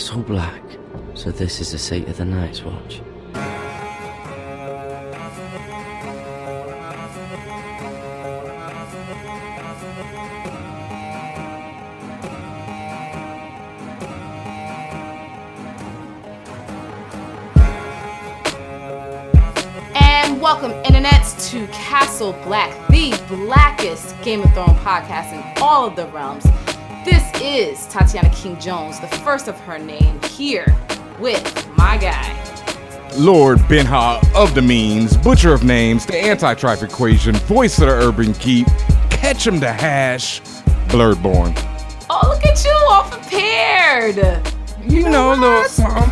Castle Black. So this is the seat of the Night's Watch. And welcome, internets, to Castle Black, the blackest Game of Thrones podcast in all of the realms. This is Tatiana King Jones, the first of her name, here with my guy. Lord Benha of the means, butcher of names, the anti-tribe equation, voice of the urban keep, catch him to hash, blurredborn. Oh, look at you, all prepared. You know, a little something.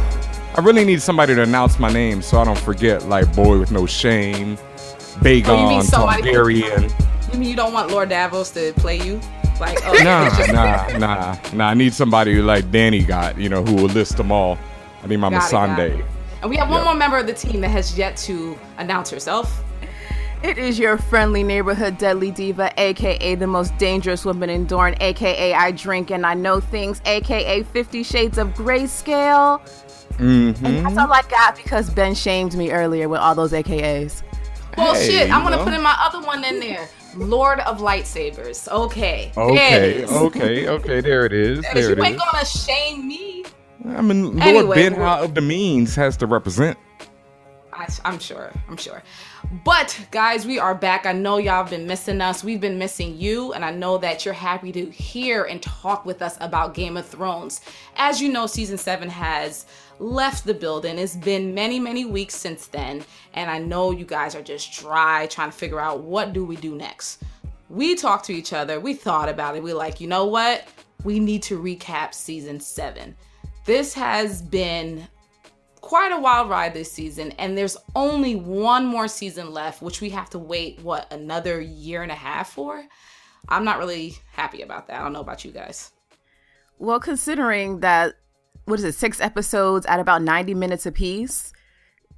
I really need somebody to announce my name so I don't forget, like boy with no shame, oh, Bagon, Oh, mean somebody- Targaryen. You mean you don't want Lord Davos to play you? Like, oh, Nah, nah, nah, nah. I need somebody who like Dany got, you know, who will list them all. I need my Got Masande. it. And we have one Yep. more member of the team that has yet to announce herself. It is your friendly neighborhood deadly diva, aka the most dangerous woman in Dorne, aka I drink and I know things, aka Fifty Shades of Grayscale. Mm-hmm. And that's all I got because Ben shamed me earlier with all those AKAs. Well, Hey, shit, I'm gonna know. put in my other one in there. Lord of Lightsabers. Okay. Okay, okay, okay. There it is. There you it ain't is. gonna shame me. I mean, Lord Anyway, Benha of the means has to represent. I, I'm sure. I'm sure. But guys, we are back. I know y'all have been missing us. We've been missing you, and I know that you're happy to hear and talk with us about Game of Thrones. As you know, season seven has left the building. It's been many, many weeks since then, and I know you guys are just dry trying to figure out what do we do next. We talked to each other. We thought about it. We're like, you know what? We need to recap season seven. This has been quite a wild ride this season and there's only one more season left which we have to wait what another year and a half for i'm not really happy about that i don't know about you guys Well, considering that, what is it, six episodes at about 90 minutes apiece,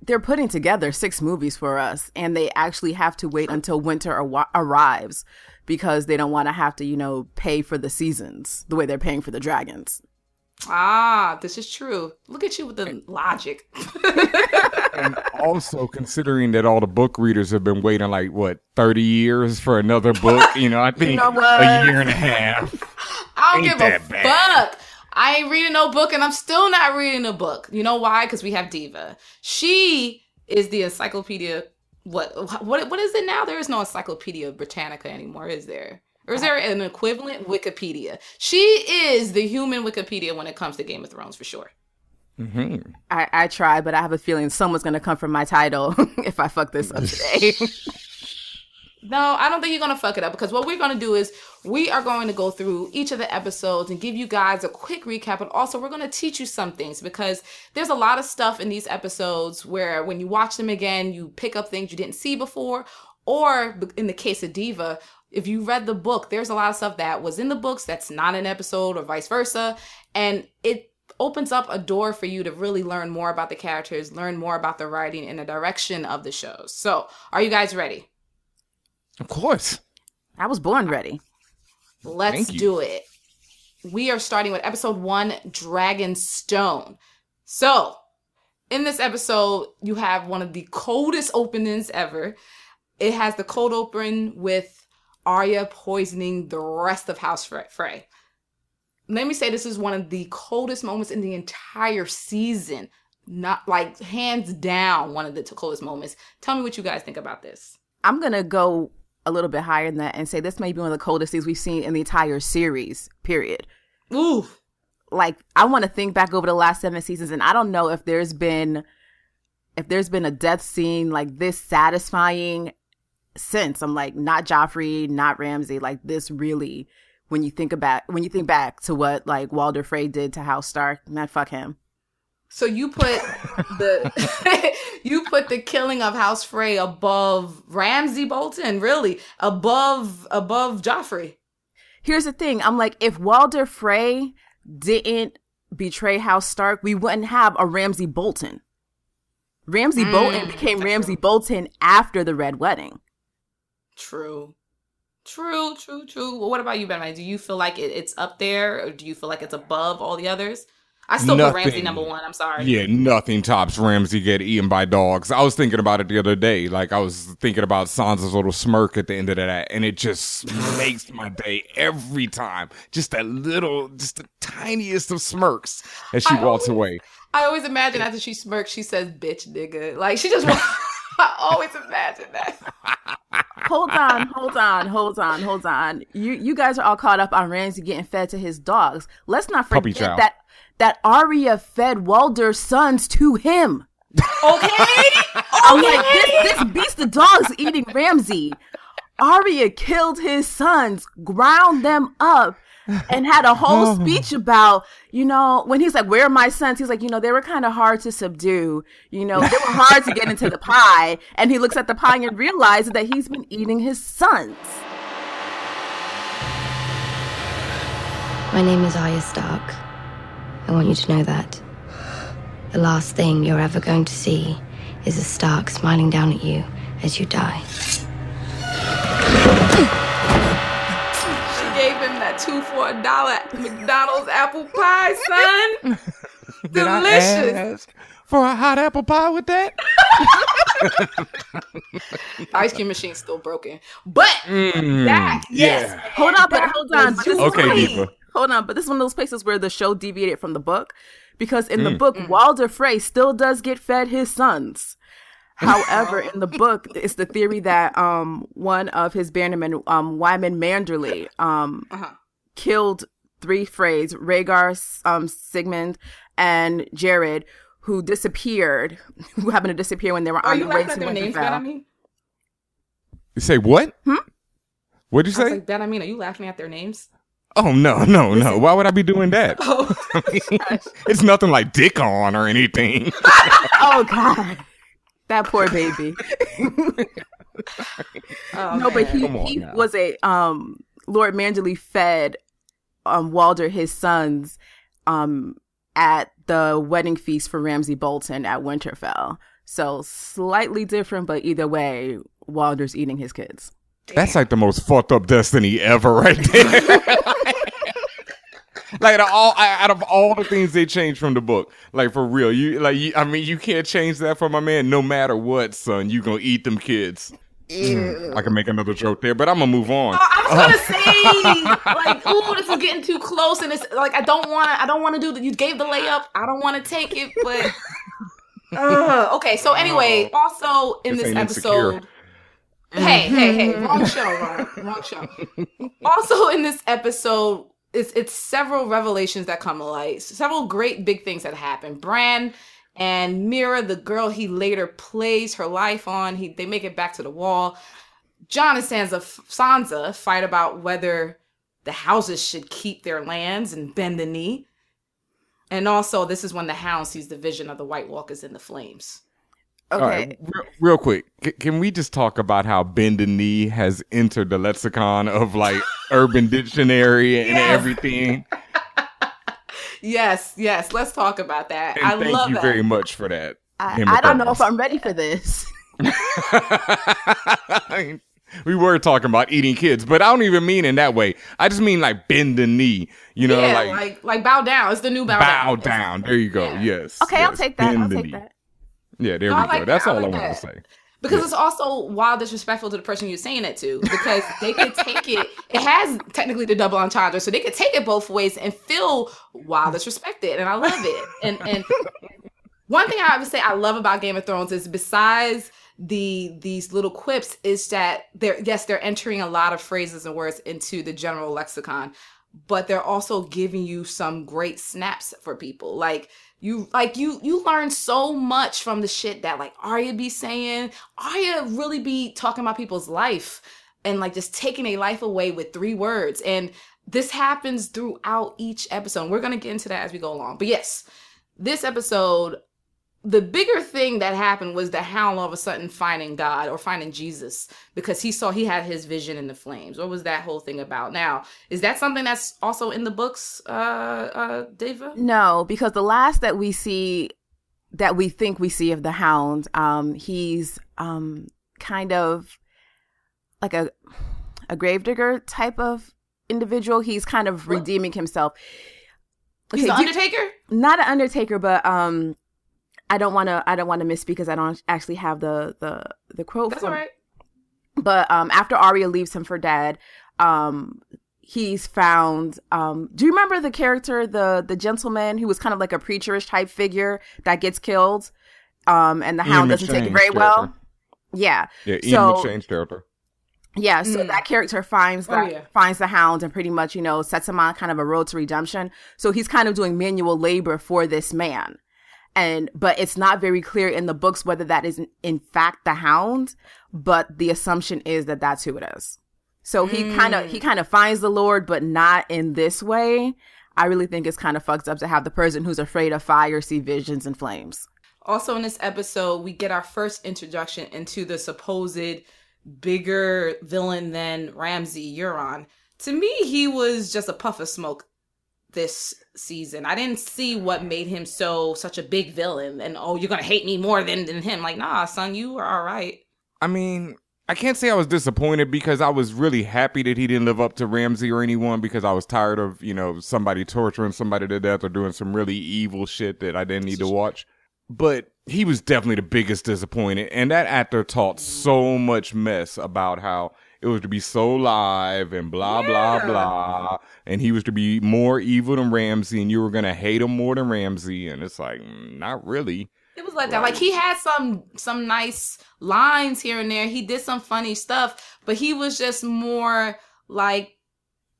they're putting together six movies for us, and they actually have to wait until winter ar- arrives because they don't want to have to, you know, pay for the seasons the way they're paying for the dragons. ah this is true look at you with the logic And also considering that all the book readers have been waiting like what 30 years for another book, you know, I think know a year and a half. i don't Ain't give a that bad. fuck i ain't reading no book and i'm still not reading a book. You know why? Because we have diva. She is the encyclopedia what what what is it now? There is no encyclopedia britannica anymore is there? Or is there an equivalent wikipedia? She is the human wikipedia when it comes to game of thrones for sure. Hmm I, I try, but I have a feeling someone's going to come for my title if I fuck this up today. No, I don't think you're gonna fuck it up because what we're gonna do is we are going to go through each of the episodes and give you guys a quick recap, but also we're gonna teach you some things because there's a lot of stuff in these episodes where when you watch them again, you pick up things you didn't see before, or in the case of Diva, if you read the book, there's a lot of stuff that was in the books that's not an episode or vice versa, and it opens up a door for you to really learn more about the characters, learn more about the writing and the direction of the shows. So, are you guys ready? Of course. I was born ready. Let's do it. We are starting with episode one Dragonstone. So, in this episode, you have one of the coldest openings ever. It has the cold open with Arya poisoning the rest of House Frey. Let me say this is one of the coldest moments in the entire season. Not like hands down one of the coldest moments. Tell me what you guys think about this. I'm going to go a little bit higher than that and say this may be one of the coldest things we've seen in the entire series, period. Ooh, like I want to think back over the last seven seasons, and I don't know if there's been if there's been a death scene like this satisfying since. I'm like not Joffrey, not Ramsay. Like this really, when you think about when you think back to what like Walder Frey did to House Stark, man, fuck him. So you put the you put the killing of House Frey above Ramsay Bolton, really above above Joffrey. Here's the thing. I'm like, if Walder Frey didn't betray House Stark, we wouldn't have a Ramsay Bolton. Ramsay Mm, Bolton became Ramsay. Bolton after the Red Wedding. True, true, true, true. Well, what about you, Ben? Do you feel like it, it's up there, or do you feel like it's above all the others? I still put Ramsay Nothing. number one. I'm sorry. Yeah, nothing tops Ramsay get eaten by dogs. I was thinking about it the other day. Like I was thinking about Sansa's little smirk at the end of that, and it just makes my day every time. Just that little, just the tiniest of smirks as she I walks always- away. I always imagine after she smirks, she says "bitch, nigga." Like she just. I always imagine that. hold on, hold on, hold on, hold on. You you guys are all caught up on Ramsay getting fed to his dogs. Let's not forget that that Arya fed Walder's sons to him. Okay. I'm like, this this beast of dogs eating Ramsay. Arya killed his sons, ground them up, and had a whole oh. speech about, you know, when he's like, Where are my sons? He's like, you know, they were kind of hard to subdue. You know, they were hard to get into the pie. And he looks at the pie and realizes that he's been eating his sons. My name is Arya Stark. I want you to know that. The last thing you're ever going to see is a Stark smiling down at you as you die. She gave him that two for a dollar McDonald's apple pie, son. Did Delicious. ask for a hot apple pie with that? Ice cream machine's still broken, but mm, that yes, yeah. Hold on, but hold on. But Okay, one- Diva. Hold on, but this is one of those places where the show deviated from the book. Because in Mm. the book, Walder Frey still does get fed his sons. However, in the book, it's the theory that um one of his bannermen, um Wyman Manderley, um Uh-huh. killed three Freys, Rhaegar, um Symond, and Jared, who disappeared, who happened to disappear when they were Are on you the way laughing to at their names, Ben? I Winterfell. mean, You say what? Hmm? What'd you I was say? like, Ben. I mean, are you laughing at their names? Oh no, no, no. Why would I be doing that? Oh, it's nothing like dick on or anything. Oh God, that poor baby. oh no, but he, on, he now. was a um Lord Manderley fed um Walder his sons um at the wedding feast for Ramsay Bolton at Winterfell. So slightly different, but either way, Walder's eating his kids. That's like the most fucked up destiny ever, right there. like out of all out of all the things they changed from the book, like for real, you like you, I mean, you can't change that for my man. No matter what, son, you gonna eat them kids. Mm, I can make another joke there, but I'm gonna move on. I was gonna say, like, ooh, this is getting too close, and it's like I don't want to. I don't want to do that. You gave the layup. I don't want to take it, but. Ugh. okay, so anyway, also in This this ain't insecure. Hey, hey, hey, mm-hmm. wrong show, Ron, wrong show. Also in this episode, it's it's several revelations that come to light. Several great big things that happen. Bran and Meera, the girl he later plays her life on, he they make it back to the wall. Jon and Sansa, Sansa fight about whether the houses should keep their lands and bend the knee. And also, this is when the Hound sees the vision of the White Walkers in the flames. Okay. All right, real, real quick, c- can we just talk about how bend the knee has entered the lexicon of like Urban Dictionary and Yes. everything? Yes, yes. Let's talk about that. And I thank love you that. very much for that. I, I don't know if I'm ready for this. we were talking about eating kids, but I don't even mean in that way. I just mean like bend the knee, you know, yeah, like, like, like bow down. It's the new bow, bow down. down. There you go. Yeah. Yes. Okay, I'll take that. Bend I'll take knee. that. Yeah, there I we like go. That's that. All I, like wanted that. to say. Because it's also wild disrespectful to the person you're saying it to. Because they could take it. It has technically the double entendre, so they could take it both ways and feel wild disrespected, and I love it. And and one thing I would say I love about Game of Thrones is besides the these little quips is that they're yes they're entering a lot of phrases and words into the general lexicon but they're also giving you some great snaps for people like you like you you learn so much from the shit that like Arya be saying. Arya really be talking about people's life and like just taking a life away with three words. And this happens throughout each episode. We're gonna get into that as we go along. But yes this episode the bigger thing that happened was the hound all of a sudden finding God or finding Jesus because he saw he had his vision in the flames. What was that whole thing about? Now, is that something that's also in the books, uh, uh, Diva? No, because the last that we see that we think we see of the hound, um, he's um kind of like a a gravedigger type of individual. He's kind of redeeming himself. He's Okay, the do- Undertaker. not an Undertaker, but um, I don't want to. I don't want to miss because I don't actually have the the the quote. That's from- all right. But um, after Arya leaves him for dead, um, he's found. Um, do you remember the character, the the gentleman who was kind of like a preacherish type figure that gets killed? Um, and the Ian Hound doesn't take it McShane's very well. Yeah, Yeah, Ian So- McShane's character. yeah. So Mm. that character finds Oh, that yeah. finds the Hound and pretty much you know sets him on kind of a road to redemption. So he's kind of doing manual labor for this man. And but it's not very clear in the books whether that is in- fact the Hound, but the assumption is that that's who it is. So he kind of he hmm. kind of finds the Lord, but not in this way. I really think it's kind of fucked up to have the person who's afraid of fire see visions and flames. Also, in this episode, we get our first introduction into the supposed bigger villain than Ramsay Euron. To me, he was just a puff of smoke this season. I didn't see what made him so such a big villain. And oh, you're gonna hate me more than than him. Like, nah, son, you are all right. I mean, I can't say I was disappointed because I was really happy that he didn't live up to Ramsay or anyone because I was tired of, you know, somebody torturing somebody to death or doing some really evil shit that I didn't need to watch. But he was definitely the biggest disappointed. And that actor taught so much mess about how it was to be so live and blah, blah, Yeah. blah. And he was to be more evil than Ramsay and you were to hate him more than Ramsay. And it's like, mm, not really. It was like that. Like he had some some nice lines here and there. He did some funny stuff, but he was just more like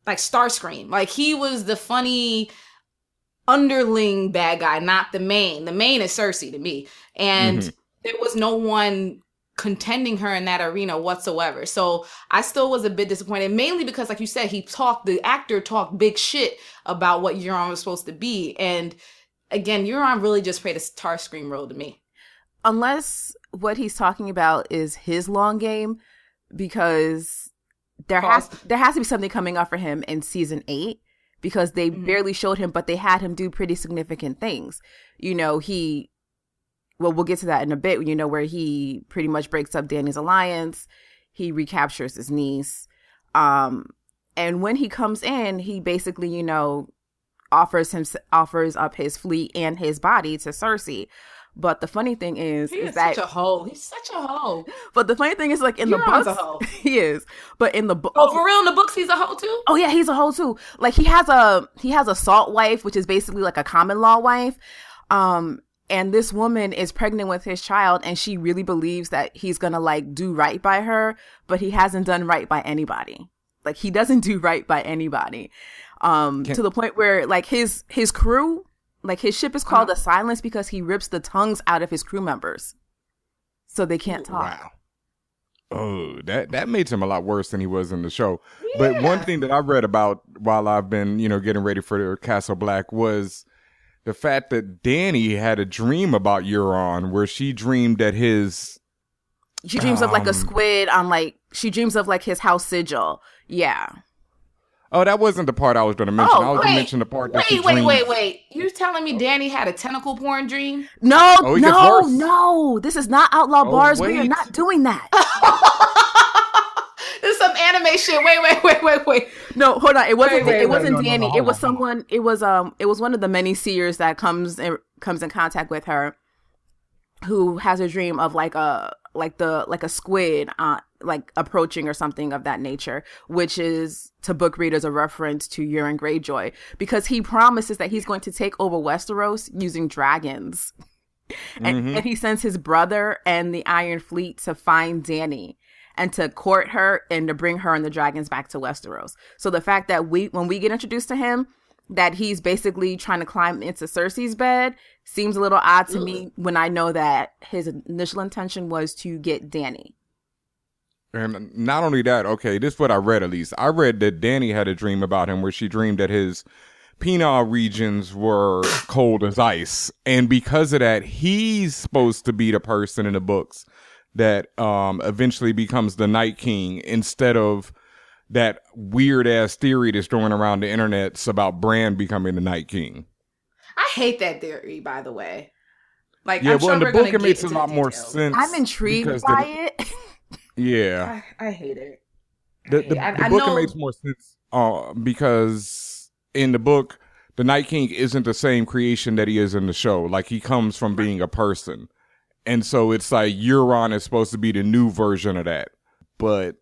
like Starscream. Like he was the funny underling bad guy, not the main. The main is Cersei to me. And Mhm. there was no one contending her in that arena whatsoever. So I still was a bit disappointed, mainly because, like you said, he talked, the actor talked big shit about what Euron was supposed to be. And again, Euron really just played a Starscream role to me. unless what he's talking about is his long game because there has there has to be something coming up for him in season 8 because they Mhm. barely showed him but they had him do pretty significant things you know he well we'll get to that in a bit you know where he pretty much breaks up Dany's alliance he recaptures his niece um and when he comes in he basically you know offers him offers up his fleet and his body to Cersei but the funny thing is, He is is that such a hoe. He's such a hoe. but the funny thing is, like in the books, he is. But in the book, Oh, for real? In the books, he's a hoe too. oh yeah, he's a hoe too. Like he has a he has a salt wife, which is basically like a common law wife. Um, and this woman is pregnant with his child, and she really believes that he's gonna like do right by her, but he hasn't done right by anybody. Like he doesn't do right by anybody. Um, Can- to the point where like his his crew, like his ship is called Uh-huh. the Silence because he rips the tongues out of his crew members, so they can't talk. Wow. Oh, that that made him a lot worse than he was in the show. But one thing that I read about while I've been, you know, getting ready for Castle Black was the fact that Dany had a dream about Euron where she dreamed that his She dreams of like a Um, squid on like she dreams of like his house sigil. Yeah. Oh, that wasn't the part I was going to mention. Oh, I was going to mention the part that Wait, wait, wait, wait. You're telling me Dany had a tentacle porn dream? No, Oh, no, no. This is not outlaw Oh, bars. We are not doing that. this is some anime shit. Wait, wait, wait, wait, wait. no, hold on. It wasn't. Wait, wait, it wait, wasn't no, no, Dany. no, it was on, someone. It was um. It was one of the many seers that comes in, comes in contact with her, who has a dream of like a like the like a squid uh like approaching or something of that nature, which is to book readers a reference to Euron Greyjoy because he promises that he's going to take over Westeros using dragons. and, Mhm. and he sends his brother and the Iron Fleet to find Dany and to court her and to bring her and the dragons back to Westeros. So the fact that we, when we get introduced to him, that he's basically trying to climb into Cersei's bed seems a little odd to me mm. when I know that his initial intention was to get Dany. And not only that, okay, this is what I read at least. I read that Dany had a dream about him where she dreamed that his penile regions were cold as ice. And because of that, he's supposed to be the person in the books that um eventually becomes the Night King instead of that weird ass theory that's going around the internets about Bran becoming the Night King. I hate that theory, by the way. Like, Yeah, I'm well, sure in the book it makes a lot the more sense. I'm intrigued by the- it. Yeah. I, I hate it. the, the, I- the I book know- it makes more sense uh, because in the book the Night King isn't the same creation that he is in the show. Like he comes from being a person. And so it's like Euron is supposed to be the new version of that. But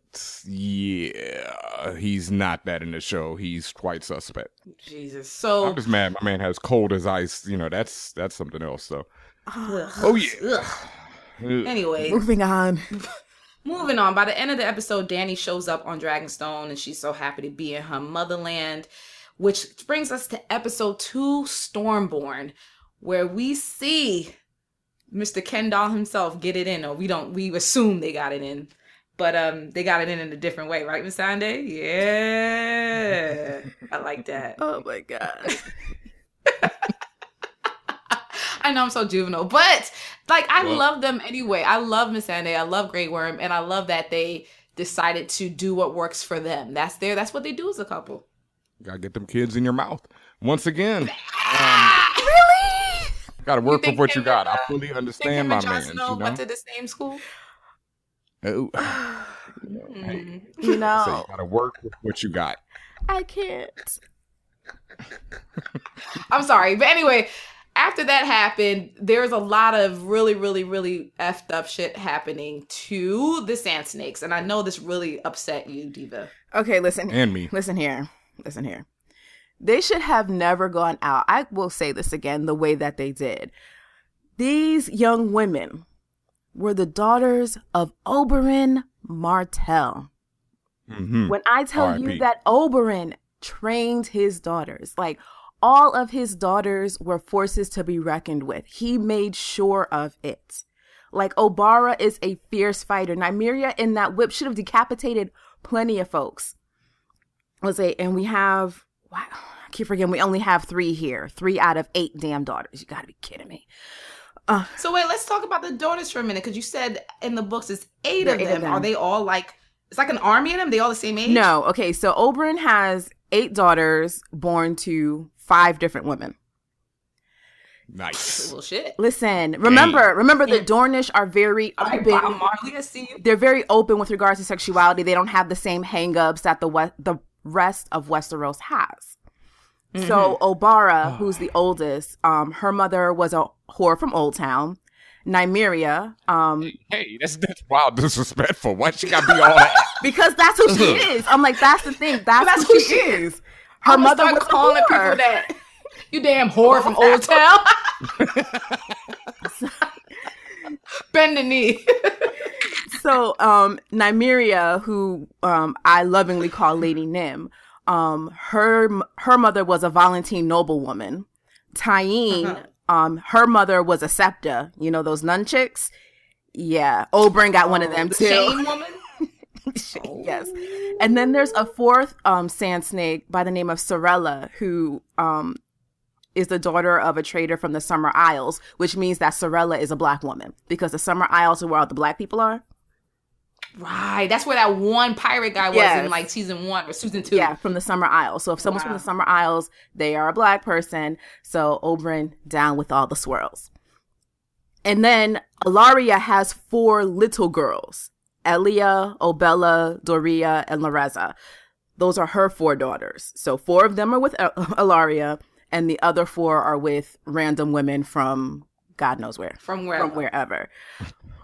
yeah, he's not that in the show. He's quite suspect. Jesus. So I'm just mad my man has cold as ice. You know, that's that's something else though. Oh yeah. Ugh. anyway, Moving on. moving on. By the end of the episode, Dany shows up on Dragonstone and she's so happy to be in her motherland, which brings us to episode two, Stormborn, where we see Mr. Kendall himself get it in, or we don't we assume they got it in. But um they got it in in a different way, right, Missandei? Yeah. I like that. Oh my god. I know I'm so juvenile, but like I Well- love them anyway. I love Missandei. I love Grey Worm, and I love that they decided to do what works for them. That's their that's what they do as a couple. Gotta get them kids in your mouth. Once again, really? gotta work think with what you got. and, I uh, fully understand my man. Snow You went to the same school. Oh. You so know, you gotta work with what you got. I can't. I'm sorry, but anyway, after that happened, there's a lot of really, really, really effed up shit happening to the Sand Snakes, and I know this really upset you, Diva. Okay, listen. And me. Listen here. Listen here. They should have never gone out. I will say this again the way that they did. These young women were the daughters of Oberyn Martell. hmm When I tell R.I.P.. you that Oberyn trained his daughters, like all of his daughters were forces to be reckoned with. He made sure of it. Like Obara is a fierce fighter. Nymeria in that whip should have decapitated plenty of folks. Let's say, and we have wow, I keep forgetting we only have three here. Three out of eight damn daughters. You gotta be kidding me. Uh, so wait, let's talk about the daughters for a minute, because you said in the books it's eight, of, eight them. of them. Are they all like? It's like an army of them. They all the same age. No, okay, so Oberyn has eight daughters born to five different women. Nice. Well, shit. Listen, remember, remember the Yeah. Dornish are very open. Bob Marley, I see you. They're very open with regards to sexuality. They don't have the same hangups that the we- the rest of Westeros has. So Obara, who's the oldest, um, her mother was a whore from Old Town. Nymeria, um, Hey, that's that's wild disrespectful. Why she gotta be all that? because that's who she is. I'm like, that's the thing. That's, That's who who she she is. Her I'ma mother start was a calling people that. You damn whore from Old Town. Bend the knee. So um Nymeria, who um I lovingly call Lady Nim, um her her mother was a Volantene noblewoman. Tyene, Uh-huh. um her mother was a Septa, you know those nun chicks. Yeah, Oberyn got one of them The too. Shame woman. yes. And then there's a fourth um sand snake by the name of Sarella who um is the daughter of a trader from the Summer Isles, which means that Sarella is a black woman because the Summer Isles are where all the black people are. Right. That's where that one pirate guy was Yes. in like season one or season two. Yeah, from the Summer Isles. So if someone's from the Summer Isles, they are a black person. So Oberyn down with all the swirls. And then Ellaria has four little girls. Elia, Obella, Dorea, and Loreza. Those are her four daughters. So four of them are with El- uh, Ellaria, and the other four are with random women from God knows where. From where? From wherever.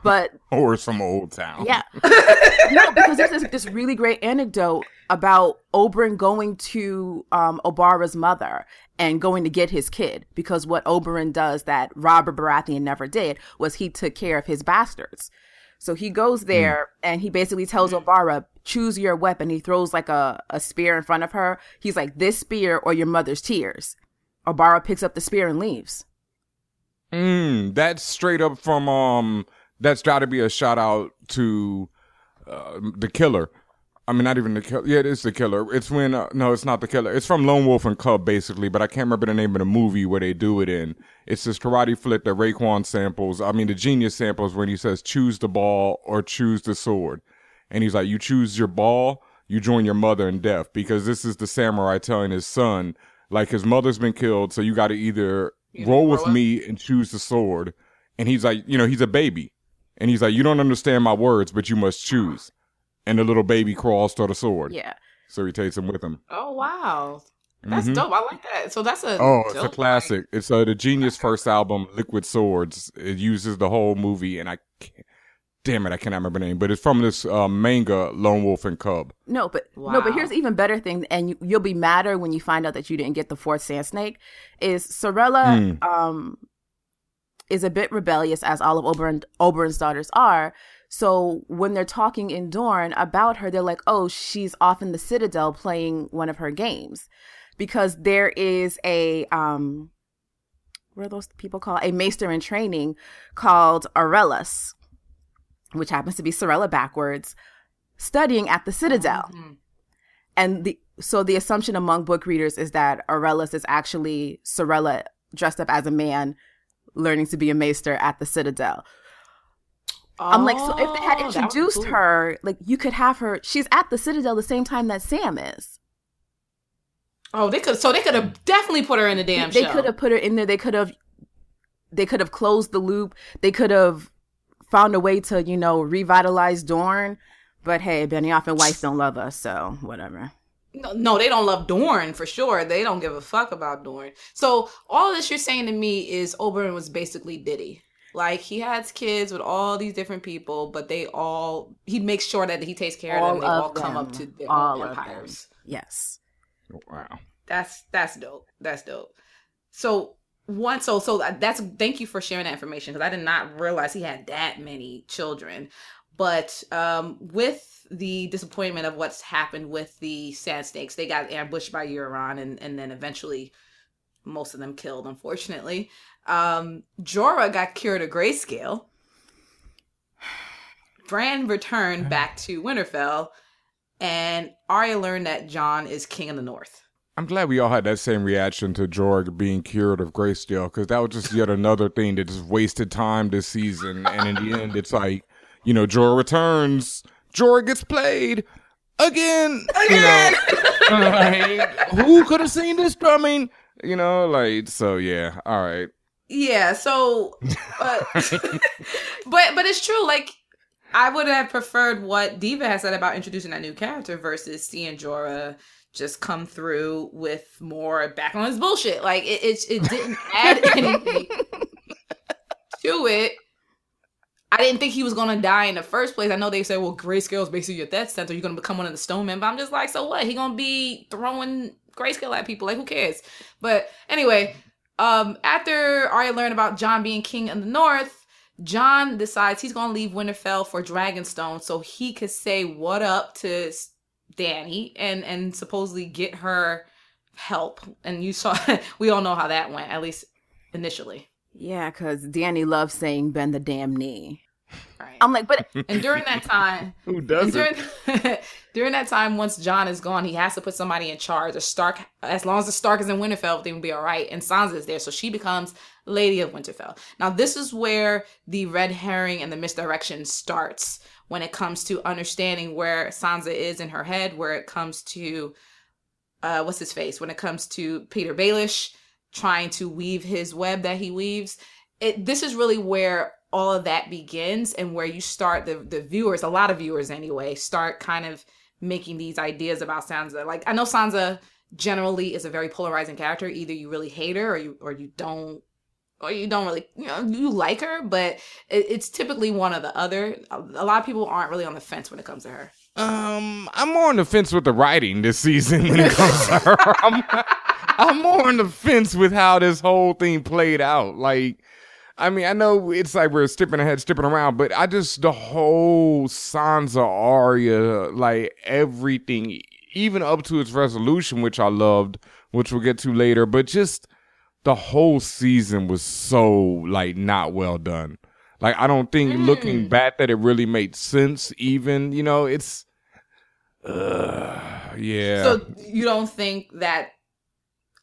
But Or some old town. yeah. no, because there's this, this really great anecdote about Oberyn going to um, Obara's mother and going to get his kid. Because what Oberyn does that Robert Baratheon never did was he took care of his bastards. So he goes there and he basically tells Obara, choose your weapon. He throws like a, a spear in front of her. He's like, this spear or your mother's tears. Obara picks up the spear and leaves. Mm, that's straight up from um. That's got to be a shout out to uh, the killer. I mean, not even the killer. Yeah, it is the killer. It's when uh, no, it's not the killer. It's from Lone Wolf and Cub, basically. But I can't remember the name of the movie where they do it in. It's this karate flick that Raekwon samples. I mean, the genius samples when he says, "Choose the ball or choose the sword," and he's like, "You choose your ball, you join your mother in death," because this is the samurai telling his son, like his mother's been killed, so you got to either roll with up. me and choose the sword. And he's like, you know, he's a baby. And he's like, you don't understand my words, but you must choose. And the little baby crawls to the sword. Yeah. So he takes him with him. Oh wow. That's Mhm. dope. I like that. So that's a Oh, it's a dope, classic. It's uh, the Genius first album, Liquid Swords. It uses the whole movie, and I can't, damn it, I cannot remember the name, but it's from this uh, manga, Lone Wolf and Cub. No, but no, but Wow. here's even better thing, and you, you'll be madder when you find out that you didn't get the fourth sand snake. Is Sarella um is a bit rebellious, as all of Oberyn Oberyn's daughters are. So when they're talking in Dorne about her, they're like, "Oh, she's off in the Citadel playing one of her games," because there is a um, what are those people called? A maester in training called Aurelius, which happens to be Sarella backwards, studying at the Citadel. Mhm. And the so the assumption among book readers is that Aurelius is actually Sarella dressed up as a man, learning to be a maester at the Citadel. I'm like, so if they had Oh, that would be introduced cool. her, like you could have her. She's at the Citadel the same time that Sam is. Oh, they could. So they could have definitely put her in the damn they show. could have put her in there. They could have, they could have closed the loop. They could have found a way to, you know, revitalize Dorne. But hey, Benioff and Weiss don't love us, so whatever. No, no, they don't love Dorne for sure. They don't give a fuck about Dorne. So all this you're saying to me is Oberyn was basically Diddy. Like he has kids with all these different people, but they all he makes sure that he takes care of them. They of all come up to them. their all own of them. empires. Yes. Wow. That's that's dope. That's dope. So one, so so that's thank you for sharing that information because I did not realize he had that many children. But um, with the disappointment of what's happened with the Sand Snakes, they got ambushed by Euron and and then eventually most of them killed, unfortunately. Um, Jorah got cured of grayscale. Bran returned back to Winterfell, and Arya learned that Jon is king of the North. I'm glad we all had that same reaction to Jorah being cured of Grayscale because that was just yet another thing that just wasted time this season. And in the end, it's like, you know, Jorah returns, Jorah gets played again. Again! You know, like, who could have seen this coming? You know, like, so yeah, all right. Yeah, so but but but it's true. Like I would have preferred what Diva has said about introducing that new character versus seeing Jorah just come through with more back on his bullshit. Like it it, it didn't add anything to it. I didn't think he was gonna die in the first place. I know they said, well, grayscale is basically your death sentence. You're gonna become one of the stone men. But I'm just like, so what? He gonna be throwing grayscale at people. Like, who cares? But anyway, um, after Arya learned about Jon being king in the north, Jon decides he's gonna leave Winterfell for Dragonstone so he could say what up to Dany and and supposedly get her help. And you saw, we all know how that went, at least initially. Yeah, because Dany loves saying bend the damn knee. Right. I'm like, but and during that time, Who does during, during that time, once Jon is gone, he has to put somebody in charge. A Stark, as long as the Stark is in Winterfell, everything will be all right. And Sansa is there, so she becomes Lady of Winterfell. Now, this is where the red herring and the misdirection starts when it comes to understanding where Sansa is in her head, where it comes to uh, what's his face, when it comes to Petyr Baelish trying to weave his web that he weaves. It this is really where all of that begins and where you start the the viewers, a lot of viewers anyway, start kind of making these ideas about Sansa. Like I know Sansa generally is a very polarizing character. Either you really hate her or you or you don't or you don't really you know you like her, but it, it's typically one or the other. A, a lot of people aren't really on the fence when it comes to her. Um, I'm more on the fence with the writing this season when it comes to her. I'm, I'm more on the fence with how this whole thing played out. Like, I mean, I know it's like we're skipping ahead, skipping around, but I just the whole Sansa Arya, like everything, even up to its resolution, which I loved, which we'll get to later, but just the whole season was so like not well done. Like I don't think looking back that it really made sense. Even you know, it's uh, yeah. So you don't think that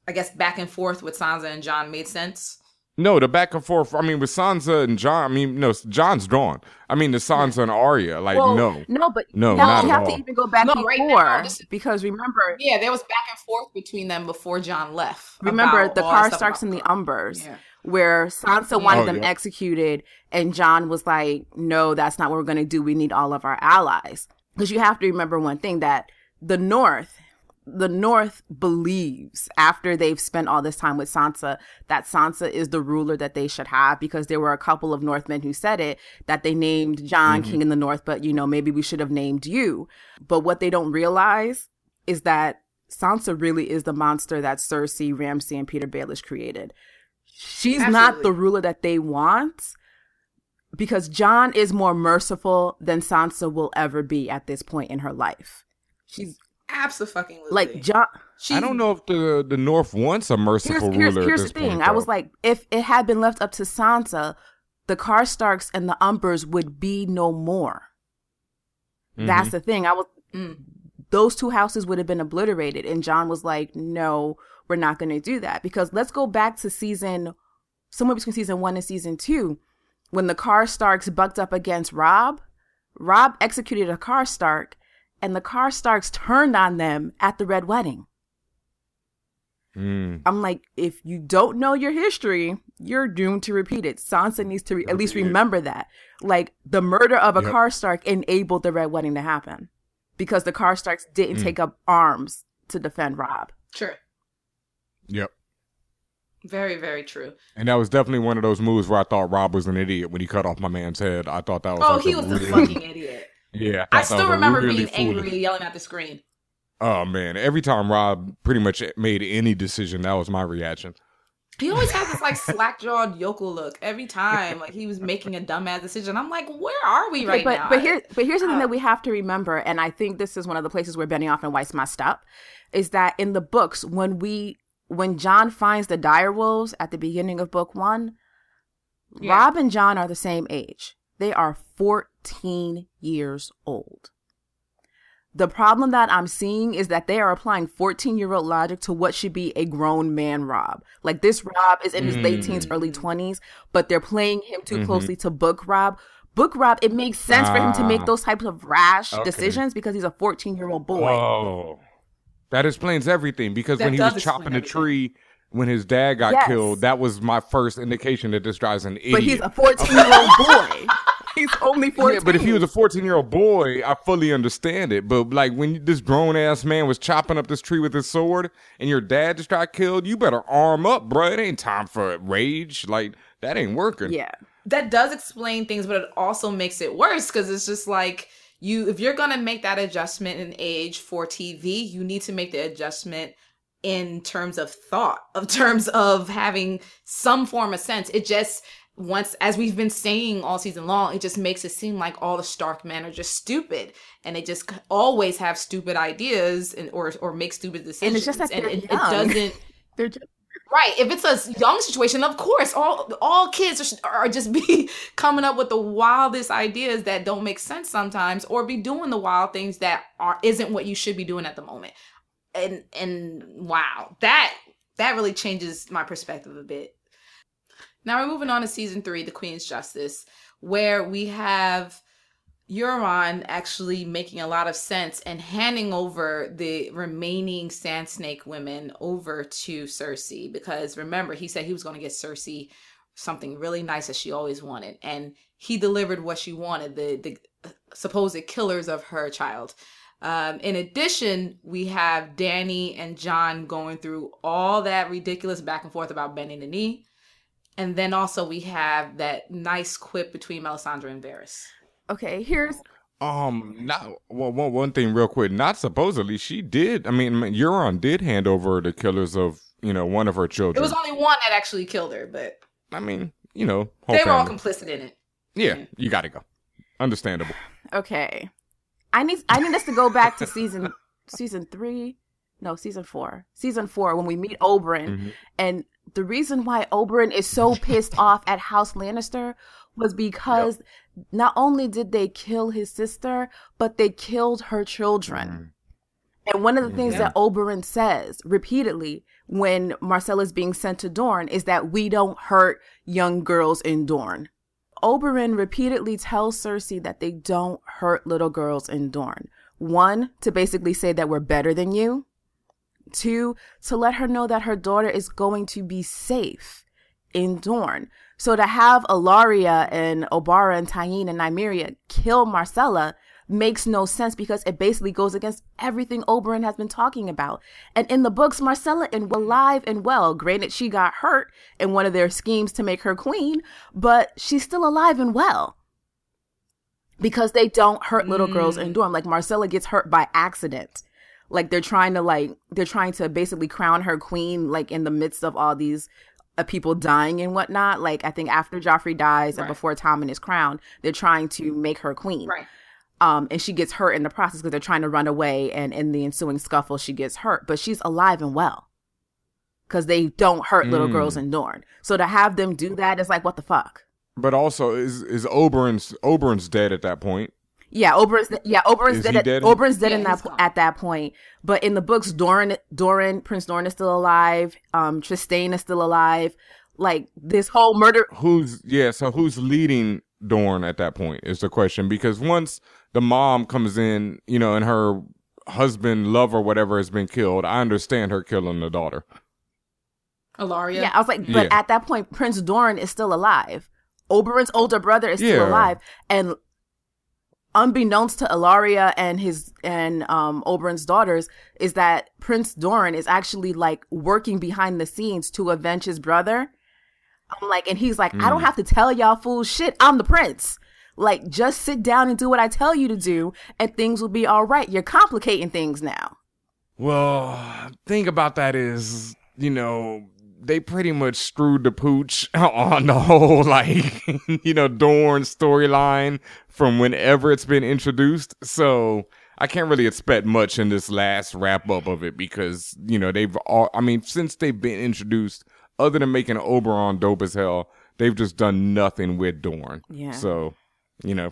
I guess back and forth with Sansa and Jon made sense? no, the back and forth. I mean, with Sansa and Jon. I mean, no, Jon's gone. I mean, the Sansa and Arya. Like well, no, no, but No, you not have, you at have to even go back No, before right now, this is- because remember, Yeah, there was back and forth between them before Jon left. remember the car stuff starks and the umbers. Yeah. Where Sansa wanted Oh, them yeah. executed, and Jon was like, "No, that's not what we're going to do. We need all of our allies." Because you have to remember one thing that the North the North believes after they've spent all this time with Sansa that Sansa is the ruler that they should have because there were a couple of Northmen who said it that they named Jon Mm-hmm. King in the North, but you know, maybe we should have named you. But what they don't realize is that Sansa really is the monster that Cersei, Ramsay, and Petyr Baelish created. She's not the ruler that they want because Jon is more merciful than Sansa will ever be at this point in her life. She's Absolutely. like Jon. She's, I don't know if the the North wants a merciful here's, ruler. here's at the this thing. point, I was like, if it had been left up to Sansa, the Karstarks and the Umbers would be no more. That's Mhm. the thing. I was Mm. Those two houses would have been obliterated, and Jon was like, "No, we're not going to do that." Because let's go back to season somewhere between season one and season two, when the car Karstarks bucked up against Robb. Robb executed a Karstark, and the car Karstarks turned on them at the Red Wedding. Mm. I'm like, if you don't know your history, you're doomed to repeat it. Sansa needs to re- at least remember that. Like the murder of a Yep. Karstark enabled the Red Wedding to happen because the Karstarks didn't Mm. take up arms to defend Robb. Sure. Yep. Very, very true. And that was definitely one of those moves where I thought Robb was an idiot when he cut off my man's head. I thought that was. Oh, like he a was the really- fucking idiot. Yeah, I thought that still remember really being angry foolish- yelling at the screen. Oh man, every time Robb pretty much made any decision, that was my reaction. He always had this like slack jawed yokel look every time, like he was making a dumbass decision. I'm like, where are we right but now? but here but here's the thing Ah. that we have to remember, and I think this is one of the places where Benioff and Weiss messed up, is that in the books when we when Jon finds the direwolves at the beginning of book one, Yeah. Robb and Jon are the same age. They are 14 years old. The problem that I'm seeing is that they are applying 14 year old logic to what should be a grown man Robb. Like this Robb is in his late teens, early 20s, but they're playing him too closely to Book Robb. Book Robb, it makes sense for him to make Ah. those types of rash Okay. decisions because he's a 14 year old boy. Whoa, that explains everything. Because That when he was chopping the tree, when his dad got Yes. killed, that was my first indication that this guy's an idiot. But he's a 14 year old boy. He's only 14. Yeah, but if he was a 14 year old boy, I fully understand it. But like when this grown ass man was chopping up this tree with his sword and your dad just got killed, you better arm up, bruh. It ain't time for rage. Like that ain't working. Yeah. that does explain things, but it also makes it worse because it's just like you if you're gonna make that adjustment in age for TV, you need to make the adjustment in terms of thought, of terms of having some form of sense. It just once as we've been saying all season long, it just makes it seem like all the Stark men are just stupid and they just always have stupid ideas and or or make stupid decisions. And it's just that and it, it doesn't They're just, Right. If it's a young situation, of course, all all kids are, are just be coming up with the wildest ideas that don't make sense sometimes, or be doing the wild things that are isn't what you should be doing at the moment. And and wow, that that really changes my perspective a bit. Now we're moving on to season three, The Queen's Justice, where we have Euron actually making a lot of sense and handing over the remaining Sand Snake women over to Cersei because remember he said he was going to get Cersei something really nice that she always wanted and he delivered what she wanted the the supposed killers of her child. Um, in addition, we have Dany and Jon going through all that ridiculous back and forth about bending the knee. And then also we have that nice quip between Melisandre and Varys. okay, here's Um, not well, one one thing real quick. Not supposedly she did. I mean, Euron did hand over the killers of you know one of her children. It was only one that actually killed her, but I mean, you know, whole they were all complicit in it. yeah, you got to go. Understandable. okay. I need I need us to go back to season season three, no season four, season four when we meet Oberyn, Mhm. and the reason why Oberyn is so pissed off at House Lannister was because not only did they kill his sister, but they killed her children. And one of the things Yeah. that Oberyn says repeatedly when Myrcella's being sent to Dorne is that we don't hurt young girls in Dorne. Oberyn repeatedly tells Cersei that they don't hurt little girls in Dorne. One, to basically say that we're better than you. Two, to let her know that her daughter is going to be safe in Dorne. So to have Ellaria and Obara and Tyene and Nymeria kill Myrcella, makes no sense because it basically goes against everything Oberyn has been talking about. And in the books, Myrcella is alive and well. Granted, she got hurt in one of their schemes to make her queen, but she's still alive and well. Because they don't hurt little mm. girls in Dorne. Like Myrcella gets hurt by accident. Like they're trying to like they're trying to basically crown her queen like in the midst of all these uh, people dying and whatnot. Like I think after Joffrey dies right. and before Tommen is crowned, they're trying to make her queen. Right. Um, and she gets hurt in the process because they're trying to run away, and in the ensuing scuffle, she gets hurt, but she's alive and well because they don't hurt little mm. girls in Dorne. So to have them do that is like, what the fuck? But also, is is Oberyn's Oberyn's dead at that point? Yeah, Oberyn's yeah Oberyn's dead. At, dead. Oberyn's dead yeah, in that at that point. But in the books, Doran Doran Prince Doran is still alive. Um, Trystane is still alive. Like this whole murder. Who's yeah? So who's leading Dorne at that point is the question because once the mom comes in, you know, and her husband, lover, whatever has been killed, I understand her killing the daughter. Ellaria. Yeah, I was like, but yeah. at that point, Prince Doran is still alive. Oberyn's older brother is still yeah. alive, and unbeknownst to Ellaria and his and um Oberyn's daughters, is that Prince Doran is actually like working behind the scenes to avenge his brother I'm like, and he's like, mm. I don't mm. have to tell y'all fool shit. I'm the prince. Like, just sit down and do what I tell you to do, and things will be all right. You're complicating things now. Well, thing about that is, you know, they pretty much screwed the pooch on the whole, like, you know, Dorne storyline from whenever it's been introduced. So I can't really expect much in this last wrap up of it because, you know, they've all, I mean, since they've been introduced, other than making Oberyn dope as hell, they've just done nothing with Dorne. Yeah. So, you know,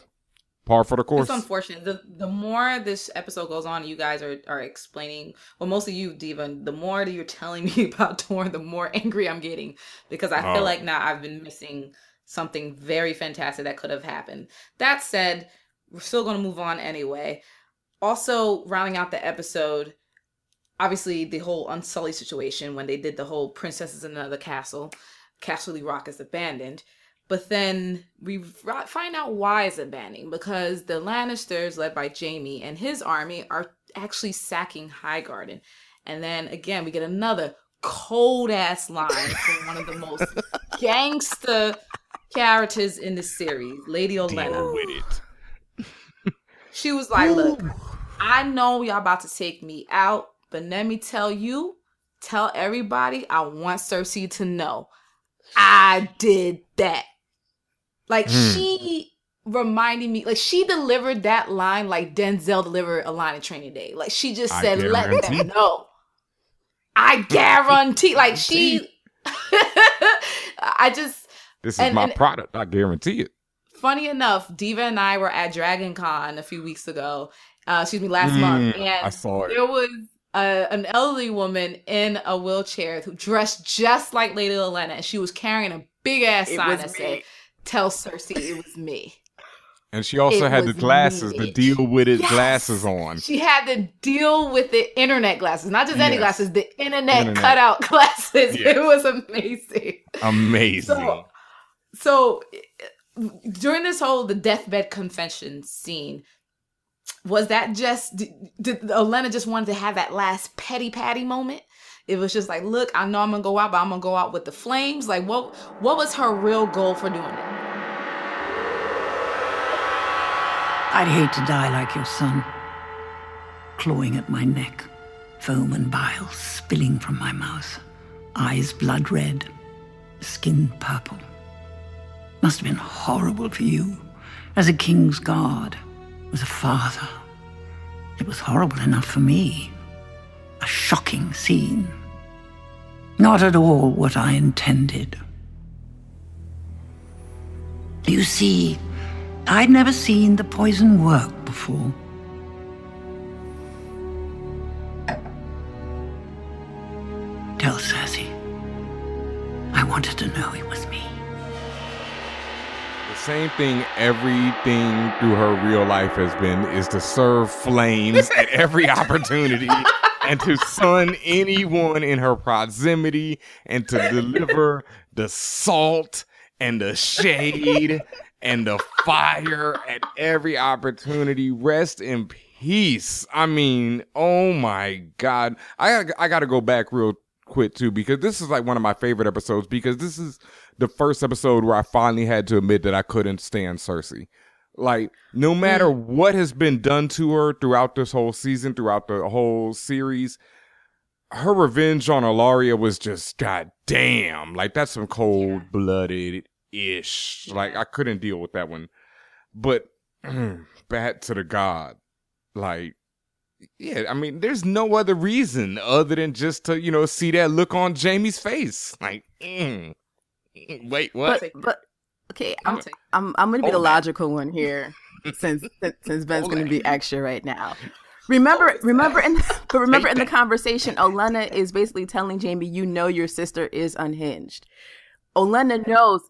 par for the course. It's unfortunate. The the more this episode goes on, you guys are are explaining. Well, mostly you, Diva. The more that you're telling me about Dorne, the more angry I'm getting because I feel oh. like now I've been missing something very fantastic that could have happened. That said, we're still going to move on anyway. Also, rounding out the episode, obviously the whole Unsullied situation when they did the whole princesses in another castle, Casterly Rock is abandoned. But then we find out why it's banning? because the Lannisters, led by Jaime and his army, are actually sacking Highgarden. And then again, we get another cold ass line from one of the most gangster characters in the series, Lady Olenna. With it. she was like, "Look, I know y'all about to take me out, but let me tell you, tell everybody, I want Cersei to know I did that. Like mm. she reminded me, like she delivered that line like Denzel delivered a line in Training Day. Like she just I said, "Let them know." I guarantee. Like she, I just. This is and, my and, product. I guarantee it. Funny enough, Diva and I were at Dragon Con a few weeks ago. Uh, excuse me, last mm, month, and I saw it. There was a, an elderly woman in a wheelchair who dressed just like Lady Olenna, and she was carrying a big ass sign that said, "Tell Cersei it was me." And she also it had the glasses, me. the deal with it yes. glasses on. She had to deal with the internet glasses, not just yes. any glasses, the internet, internet. cutout glasses. Yes. It was amazing. Amazing. So, so during this whole the deathbed confession scene, was that just did, did Olenna just wanted to have that last petty patty moment? It was just like, look, I know I'm gonna go out, but I'm gonna go out with the flames. Like, what what was her real goal for doing it? I'd hate to die like your son, clawing at my neck, foam and bile spilling from my mouth, eyes blood red, skin purple. Must have been horrible for you, as a king's guard as a father. It was horrible enough for me. A shocking scene. Not at all what I intended. You see, I'd never seen the poison work before. Tell Cersei. I wanted to know it was me The same thing everything through her real life has been is to serve flames at every opportunity and to sun anyone in her proximity and to deliver the salt and the shade and the fire at every opportunity. Rest in peace. I mean, oh my god. I I got to go back real quick too because this is like one of my favorite episodes because this is the first episode where I finally had to admit that I couldn't stand Cersei. Like, no matter Mm. what has been done to her throughout this whole season, throughout the whole series, her revenge on Ellaria was just goddamn. Like, that's some cold blooded ish. Like, I couldn't deal with that one. But back to the god. Like, yeah, I mean, there's no other reason other than just to, you know, see that look on Jaime's face. Like, mm, mm, wait, what? But, but okay, I'm I'll take- I'm I'm gonna be the Hold that. logical one here, since since, since Ben's Hold gonna be extra right now. Remember, remember, in but remember in the conversation, Olenna is basically telling Jaime, "You know your sister is unhinged." Olenna knows.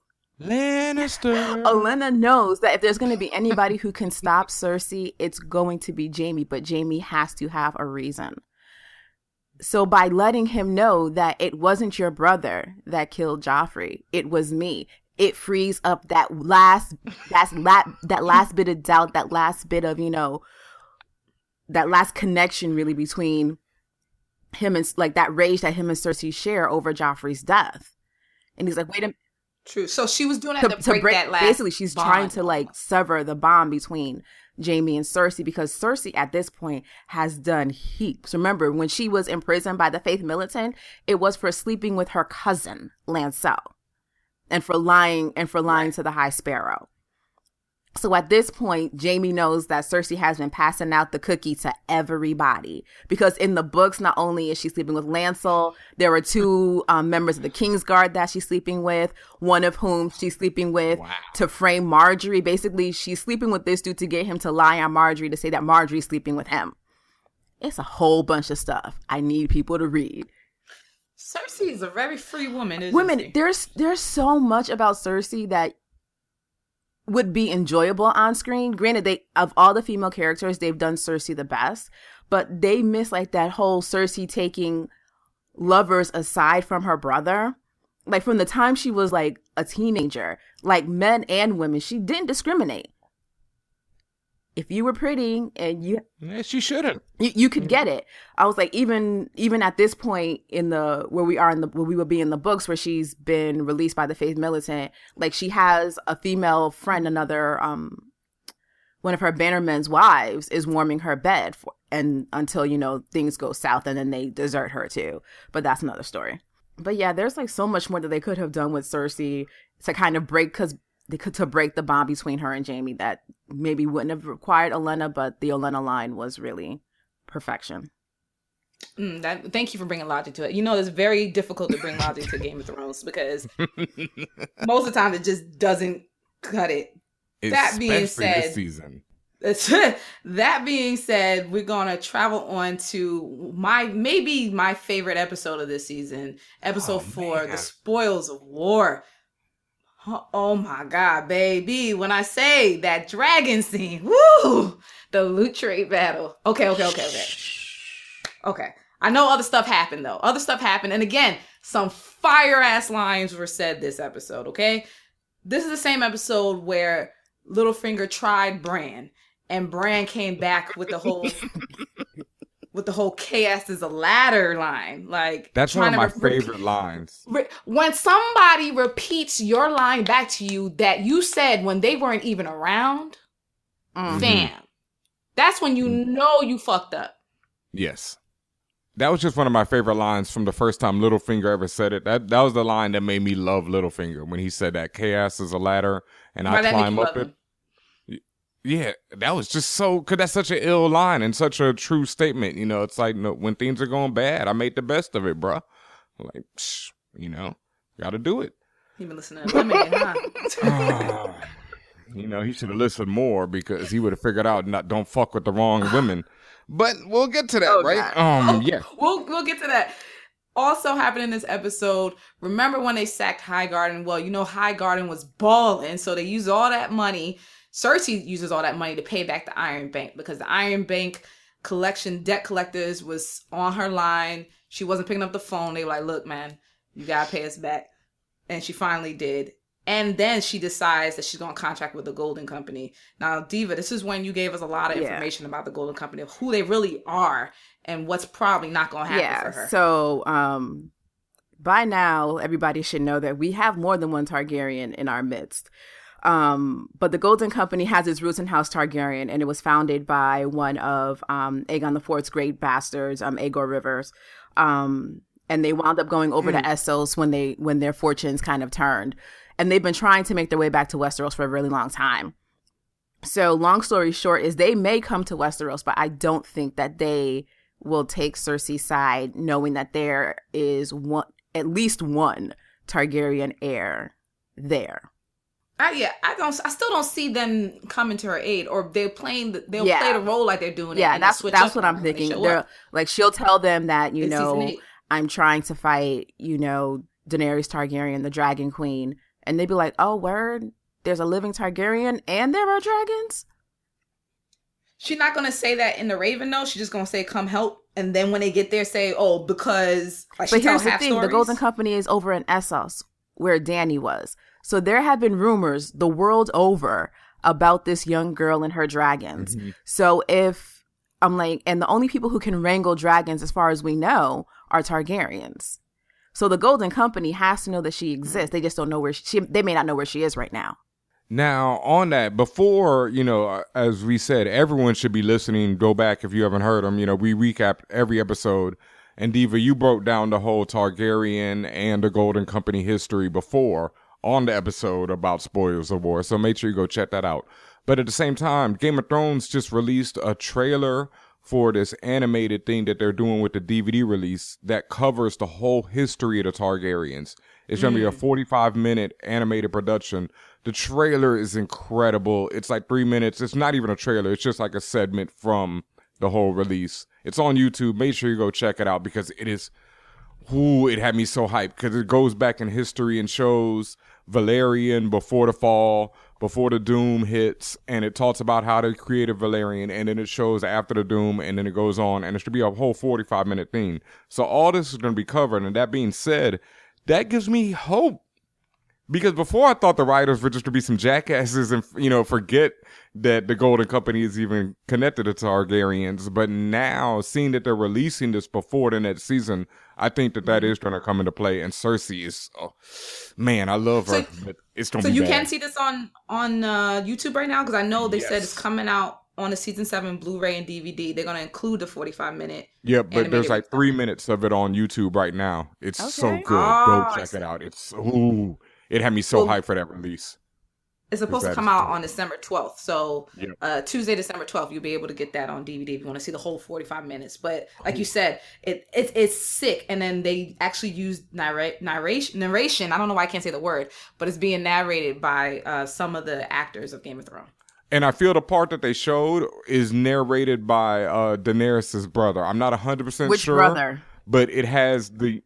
Lannister. Olenna knows that if there's going to be anybody who can stop Cersei, it's going to be Jaime. But Jaime has to have a reason. So by letting him know that it wasn't your brother that killed Joffrey, it was me. It frees up that last that's la- that last bit of doubt, that last bit of, you know, that last connection really between him and like that rage that him and Cersei share over Joffrey's death. And he's like, wait a minute. True. So she was doing that to, to, to break, break that last. basically she's trying to like sever the bond between Jaime and Cersei because Cersei at this point has done heaps. Remember when she was imprisoned by the Faith Militant, it was for sleeping with her cousin Lancel, and for lying and for lying to the High Sparrow. So at this point, Jaime knows that Cersei has been passing out the cookie to everybody because in the books, not only is she sleeping with Lancel, there are two um, members of the Kingsguard that she's sleeping with. One of whom she's sleeping with Wow. to frame Margaery. Basically, she's sleeping with this dude to get him to lie on Margaery to say that Margaery's sleeping with him. It's a whole bunch of stuff. I need people to read. Cersei is a very free woman. Isn't Women, she? there's there's so much about Cersei that would be enjoyable on screen. Granted, they of all the female characters, they've done Cersei the best, but they miss like that whole Cersei taking lovers aside from her brother. Like from the time she was like a teenager, like men and women, she didn't discriminate. If you were pretty and you yes she shouldn't. you, you could get it. I was like, even even at this point in the where we are in the where we will be in the books where she's been released by the Faith Militant, like she has a female friend, another um one of her bannerman's wives is warming her bed for, and until you know things go south and then they desert her too. But that's another story. But yeah, there's like so much more that they could have done with Cersei to kind of break because to break the bond between her and Jaime that maybe wouldn't have required Olenna, but the Olenna line was really perfection. Mm, that, thank you for bringing logic to it. You know, it's very difficult to bring logic to Game of Thrones because most of the time it just doesn't cut it. That being said- this season. that being said, we're gonna travel on to my maybe my favorite episode of this season, episode Oh, four, man. the spoils of war. Oh, oh my god, baby! When I say that dragon scene, woo, the loot train battle. Okay, okay, okay, okay. Okay. I know other stuff happened though. Other stuff happened. And again, some fire ass lines were said this episode, okay? This is the same episode where Littlefinger tried Bran and Bran came back with the whole with the whole chaos is a ladder line. Like That's one of my re- favorite lines. re- when somebody repeats your line back to you that you said when they weren't even around, Mm. fam. That's when you know you fucked up. Yes. That was just one of my favorite lines from the first time Littlefinger ever said it. That that was the line that made me love Littlefinger when he said that chaos is a ladder and Why I climb up it. him? Yeah, that was just so cause that's such an ill line and such a true statement. You know, it's like no, when things are going bad, I made the best of it, bruh. Like, psh, you know, gotta do it. You been listening to Lemonade, huh? Ah, you know, he should have listened more because he would have figured out not don't fuck with the wrong women. But we'll get to that, Oh, right? God. Um, yeah. we'll we'll get to that. Also happened in this episode. Remember when they sacked High Garden? Well, you know High Garden was balling, so they used all that money. Cersei uses all that money to pay back the Iron Bank because the Iron Bank collection debt collectors was on her line. She wasn't picking up the phone. They were like, "Look, man, you gotta pay us back," and she finally did. And then she decides that she's going to contract with the Golden Company. Now, Diva, this is when you gave us a lot of Yeah. information about the Golden Company, of who they really are and what's probably not going to happen for her. So, um, by now, everybody should know that we have more than one Targaryen in our midst. Um, but the Golden Company has its roots in House Targaryen, and it was founded by one of um, Aegon IV's great bastards, um, Aegor Rivers. Um, and they wound up going over to Essos when they when their fortunes kind of turned, and they've been trying to make their way back to Westeros for a really long time. So, long story short, is they may come to Westeros, but I don't think that they will take Cersei's side, knowing that there is one, at least one Targaryen heir there. I, yeah, I don't. I still don't see them coming to her aid, or they're playing. The, they'll Yeah. play the role like they're doing it. Yeah, and that's switch that's what I'm they thinking. They're like she'll tell them that you season know. I'm trying to fight, you know, Daenerys Targaryen, the Dragon Queen, and they'd be like, "Oh, word, there's a living Targaryen, and there are dragons." She's not gonna say that in the Raven though. She's just gonna say, "Come help," and then when they get there, say, "Oh, because." Like But here's the thing: the. Golden Company is over in Essos, where Dany was. So there have been rumors the world over about this young girl and her dragons. Mm-hmm. So if I'm like, and the only people who can wrangle dragons, as far as we know, are Targaryens. So the Golden Company has to know that she exists. They just don't know where she. they may not know where she is right now. Now, on that, before, you know, uh, as we said, everyone should be listening. Go back if you haven't heard them. You know, we recap every episode. And Diva, you broke down the whole Targaryen and the Golden Company history before on the episode about Spoils of War. So make sure you go check that out. But at the same time, Game of Thrones just released a trailer for this animated thing that they're doing with the DVD release that covers the whole history of the Targaryens. It's going to be a mm. 45 minute animated production. The trailer is incredible. It's like three minutes. It's not even a trailer. It's just like a segment from the whole release. It's on YouTube. Make sure you go check it out because it is, ooh, it had me so hyped because it goes back in history and shows Valyrian before the fall, before the doom hits, and it talks about how they created Valyrian, and then it shows after the doom, and then it goes on, and it should be a whole 45 minute thing. So all this is going to be covered. And that being said, that gives me hope because before I thought the writers were just to be some jackasses and you know forget that the Golden Company is even connected to Targaryens. But now, seeing that they're releasing this before the next season, I think that that is going to come into play. And Cersei is, oh, man, I love her, So- but it's going So to be you bad. can see this on on uh, YouTube right now because I know they said it's coming out on the season seven Blu-ray and DVD. They're gonna include the forty-five minute. Yeah, but there's like three minutes of it on YouTube right now. It's so good. Oh, Go check it out. It's ooh, it had me so Well, hyped for that release. It's supposed to come out on December twelfth. So Yep. uh, Tuesday, December twelfth, you'll be able to get that on DVD if you want to see the whole forty-five minutes. But like you said, it it's it's sick. And then they actually use narrate narration narration. I don't know why I can't say the word, but it's being narrated by uh, some of the actors of Game of Thrones. And I feel the part that they showed is narrated by uh Daenerys's brother. I'm not 100% Which sure. Which brother? But it has the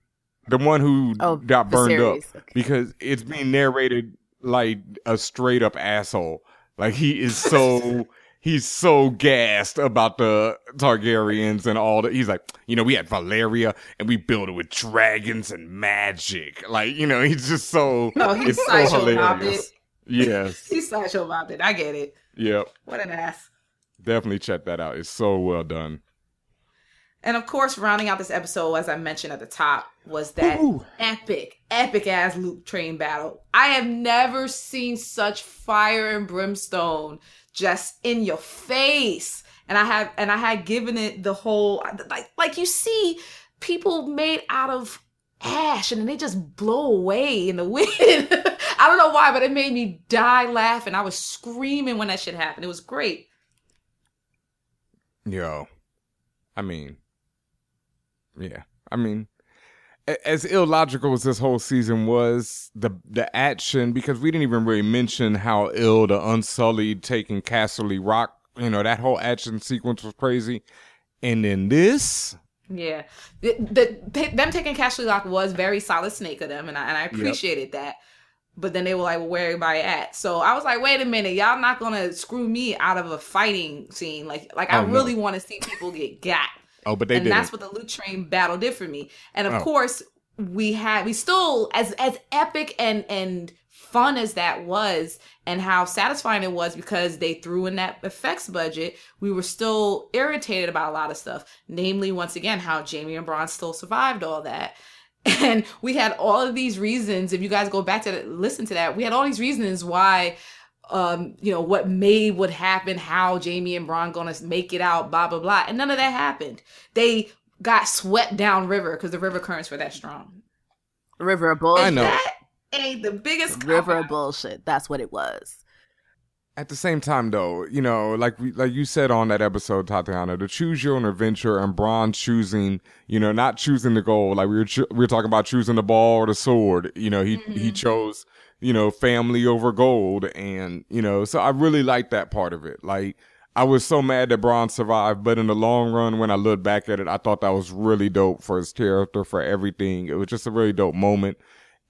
the one who Oh, got burned up Okay. because it's being narrated like a straight up asshole. Like he is so he's so gassed about the Targaryens and all that. He's like, you know, we had Valyria and we built it with dragons and magic. Like, you know, he's just so No, he's it's so hilarious. Yes. He's sideshow about it. I get it. Yep. What an ass. Definitely check that out. It's so well done. And of course, rounding out this episode, as I mentioned at the top, was that Ooh. epic, epic ass loot train battle. I have never seen such fire and brimstone just in your face. And I have and I had given it the whole like like you see people made out of ash and then they just blow away in the wind. I don't know why, but it made me die laughing. I was screaming when that shit happened. It was great. Yo, I mean, yeah, I mean, as illogical as this whole season was, the the action because we didn't even really mention how ill the Unsullied taking Casterly Rock, you know, that whole action sequence was crazy, and then this, Yeah, the, the, them taking Casterly Rock was very solid snake of them, and I and I appreciated that. But then they were like, well, "Where everybody at?" So I was like, "Wait a minute, y'all not gonna screw me out of a fighting scene? Like, like I Oh, no. really want to see people get got." Oh, but they did. and did that's what the loot train battle did for me. And of Oh. course, we had we still as as epic and and fun as that was and how satisfying it was because they threw in that effects budget, we were still irritated about a lot of stuff. Namely, once again, how jaime and Bronn still survived all that. And we had all of these reasons. If you guys go back to listen to that, we had all these reasons why um, you know, what may would happen, how Jaime and Bronn gonna make it out, blah blah blah. And none of that happened. They got swept down river because the river currents were that strong. River of bullshit. I know. That ain't the biggest River cop-out. of bullshit. That's what it was. At the same time, though, you know, like we, like you said on that episode, Tatiana, to choose your own adventure and Bronn choosing, you know, not choosing the goal. Like we were cho- we were talking about choosing the ball or the sword. You know, he he chose, you know, family over gold, and you know, so I really like that part of it. Like I was so mad that Bronn survived, but in the long run, when I look back at it, I thought that was really dope for his character, for everything. It was just a really dope moment.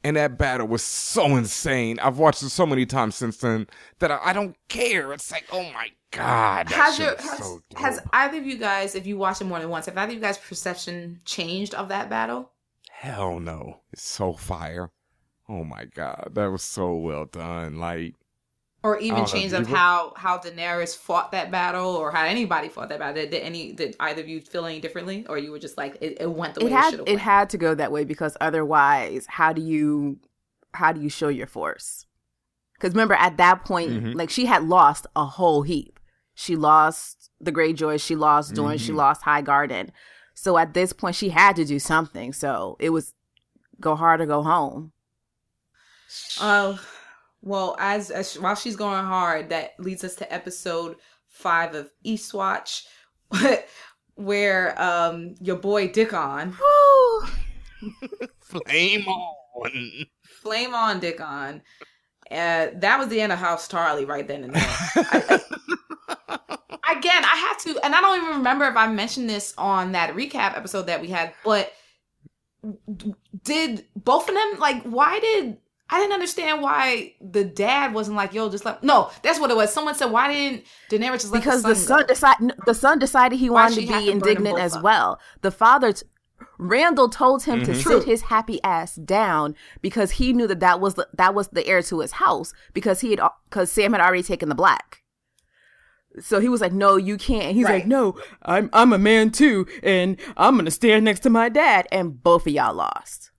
And that battle was so insane. I've watched it so many times since then that I, I don't care. It's like, oh my god, Has your has, so has either of you guys, if you watched it more than once, have either of you guys' perception changed of that battle? Hell no, it's so fire. Oh my god, that was so well done. Like, Or even don't know, changed do of how how Daenerys fought that battle, or how anybody fought that battle? Did, did any did either of you feel any differently, or you were just like it, it went the way It it, had should have it went? had to go that way because otherwise, how do you how do you show your force? Because remember, at that point, Mhm. like she had lost a whole heap. She lost the Greyjoy, she lost Dorne, she Mhm. lost High Garden. So at this point, she had to do something. So it was go hard or go home. Uh, well, as, as while she's going hard, that leads us to episode five of Eastwatch, where um your boy Dickon, flame on. flame on Dickon. Uh, that was the end of House Tarly right then and there. I- Again, I have to, and I don't even remember if I mentioned this on that recap episode that we had, but did both of them like? Why did I didn't understand why the dad wasn't like, "Yo, just let." No, that's what it was. Someone said, "Why didn't Daenerys just let because the the son?" son decided the son decided he Why wanted to be to indignant as up? well. The father, t- Randyll, told him to Mhm. True. sit his happy ass down because he knew that that was the, that was the heir to his house because he had because Sam had already taken the black. So he was like, "No, you can't." And he's Right. like, "No, I'm I'm a man too, and I'm gonna stand next to my dad." And both of y'all lost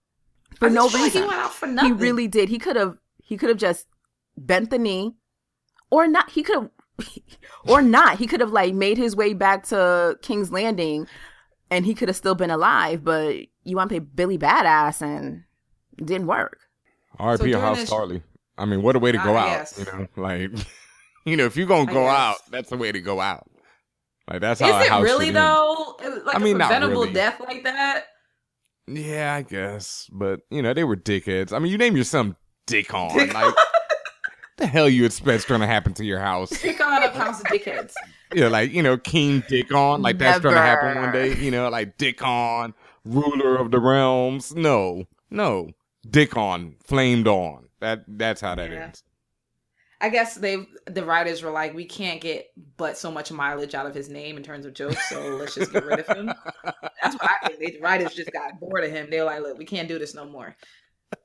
for I no just like reason. He went out for He really did. He could have. He could have just bent the knee, or not. He could have, or not. He could have like made his way back to King's Landing, and he could have still been alive. But you want to play Billy Badass, and it didn't work. R.I.P. So House this- Tarly. I mean, what a way to go I out. guess. You know, like, you know, if you're gonna go out, that's the way to go out. Like that's Is how a it house really though? Like I mean, a preventable really. death like that? Yeah, I guess, but you know, they were dickheads. I mean, you name your son Dick on. Dick like, the hell you expect's gonna happen to your house? Pick on a house of dickheads. you know, like you know, King Dickon. Like that's gonna happen one day. You know, like Dickon, ruler of the realms. No, no, Dickon, flamed on. That that's how that Yeah. ends. I guess they the writers were like, we can't get but so much mileage out of his name in terms of jokes, so let's just get rid of him. That's what I think. They, the writers just got bored of him. They were like, look, we can't do this no more.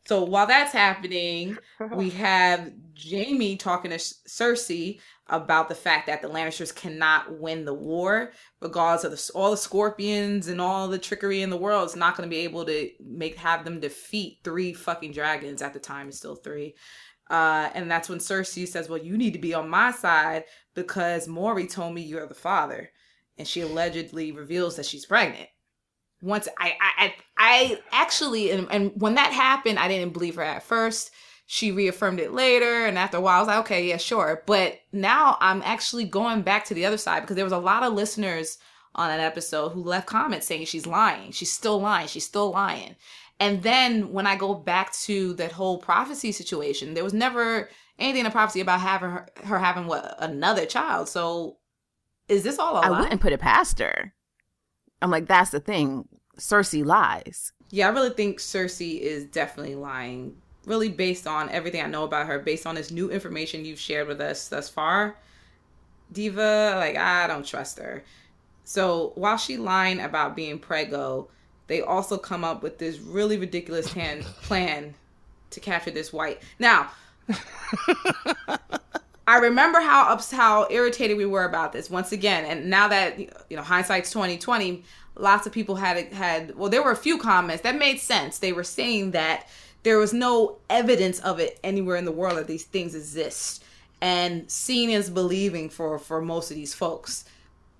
So while that's happening, we have Jaime talking to Cersei about the fact that the Lannisters cannot win the war, regardless of the, all the scorpions and all the trickery in the world. It's not going to be able to make have them defeat three fucking dragons. At the time, it's still three. Uh, and that's when Cersei says, "Well, you need to be on my side because Maury told me you're the father," and she allegedly reveals that she's pregnant. Once I, I, I, actually, and, and when that happened, I didn't believe her at first. She reaffirmed it later, and after a while, I was like, "Okay, yeah, sure." But now I'm actually going back to the other side because there was a lot of listeners on that episode who left comments saying she's lying. She's still lying. She's still lying. And then when I go back to that whole prophecy situation, there was never anything in the prophecy about having her, her having what another child. So is this all a I lie? I wouldn't put it past her. I'm like, that's the thing. Cersei lies. Yeah, I really think Cersei is definitely lying. Really based on everything I know about her, based on this new information you've shared with us thus far. Diva, like I don't trust her. So while she lying about being prego, they also come up with this really ridiculous tan- plan to capture this wight. Now, I remember how ups how irritated we were about this once again, and now that you know hindsight's twenty twenty, lots of people had had well, there were a few comments that made sense. They were saying that there was no evidence of it anywhere in the world that these things exist, and seeing is believing for for most of these folks.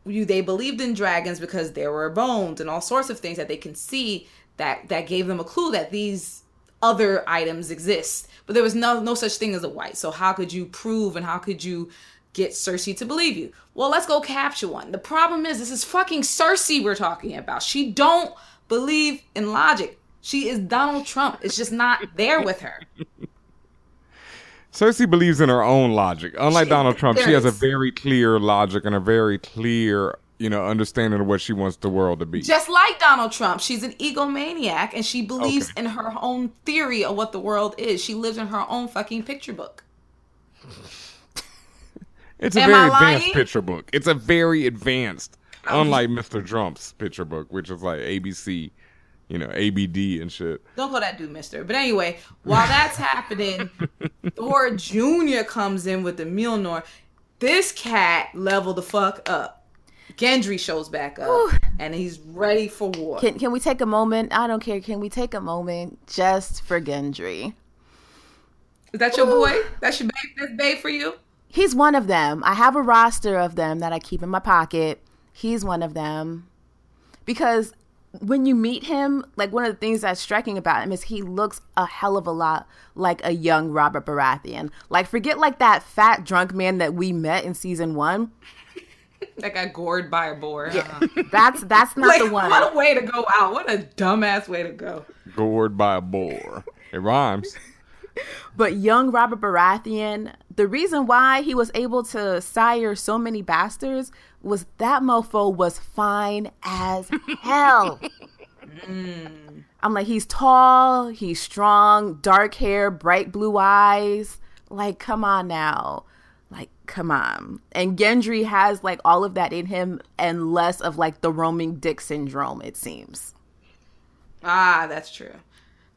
You they believed in dragons because there were bones and all sorts of things that they can see that that gave them a clue that these other items exist. But there was no no such thing as a wight. So how could you prove and how could you get Cersei to believe you? Well, let's go capture one. The problem is this is fucking Cersei we're talking about. She don't believe in logic. She is Donald Trump. It's just not there with her. Cersei believes in her own logic. Unlike She- Donald Trump, she has a very clear logic and a very clear, you know, understanding of what she wants the world to be. Just like Donald Trump, she's an egomaniac and she believes Okay. in her own theory of what the world is. She lives in her own fucking picture book. It's a Am very advanced picture book. It's a very advanced, um, unlike Mr. Trump's picture book, which is like ABC, you know, ABD and shit. Don't call that dude mister. But anyway, while that's happening, Thor Jr. comes in with the Mjolnir. This cat leveled the fuck up. Gendry shows back up and he's ready for war. Can can we take a moment? I don't care. Can we take a moment just for Gendry? Is that your boy? That's your babe? That's babe for you? He's one of them. I have a roster of them that I keep in my pocket. He's one of them. Because when you meet him, like one of the things that's striking about him is he looks a hell of a lot like a young Robert Baratheon. Like forget like that fat drunk man that we met in season one. That got gored by a boar. huh? That's that's not Like, the one. what a way to go out. What a dumbass way to go. Gored by a boar. It rhymes. But young Robert Baratheon, the reason why he was able to sire so many bastards was that mofo was fine as hell. I'm like, he's tall, he's strong, dark hair, bright blue eyes. Like, come on now. Like, come on. And Gendry has like all of that in him and less of like the roaming dick syndrome, it seems. Ah, that's true.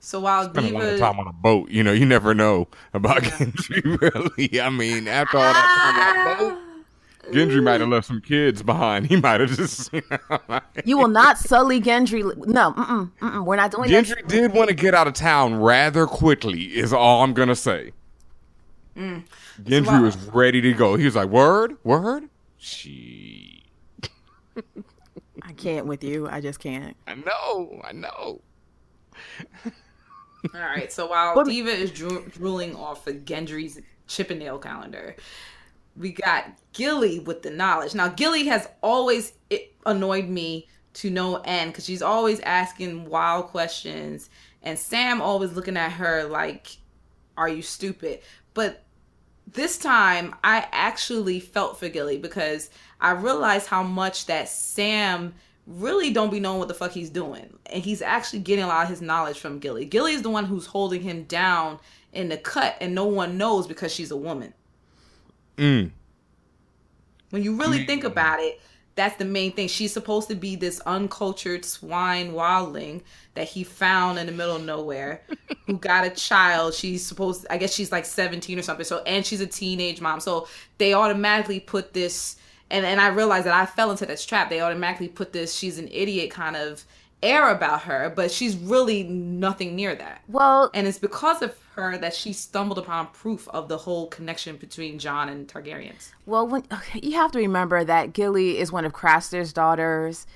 So while Spent a lot of time on a boat. You know, you never know about Gendry, really. I mean, after all that time on a boat, Gendry might have left some kids behind. He might have just, you know, like- You will not sully Gendry. No, mm-mm, mm-mm, we're not doing that. Gendry did want to get out of town rather quickly, is all I'm gonna say. Mm. Gendry was ready to go. He was like, "Word, word." She, I can't with you. I just can't. I know, I know. All right. So while But- Diva is dro- drooling off of Gendry's Chippendale calendar, we got Gilly with the knowledge. Now, Gilly has always annoyed me to no end because she's always asking wild questions, and Sam always looking at her like, "Are you stupid?" But this time, I actually felt for Gilly because I realized how much that Sam really don't be knowing what the fuck he's doing, and he's actually getting a lot of his knowledge from Gilly. Gilly is the one who's holding him down in the cut, and no one knows because she's a woman. Mm. When you really think about it, that's the main thing. She's supposed to be this uncultured swine wildling that he found in the middle of nowhere who got a child. She's supposed I guess she's like 17 or something. So and she's a teenage mom. So they automatically put this and and I realized that I fell into this trap. They automatically put this she's an idiot kind of air about her, but she's really nothing near that. Well, And it's because of her that she stumbled upon proof of the whole connection between Jon and Targaryens. well, when okay, you have to remember that Gilly is one of Craster's daughters,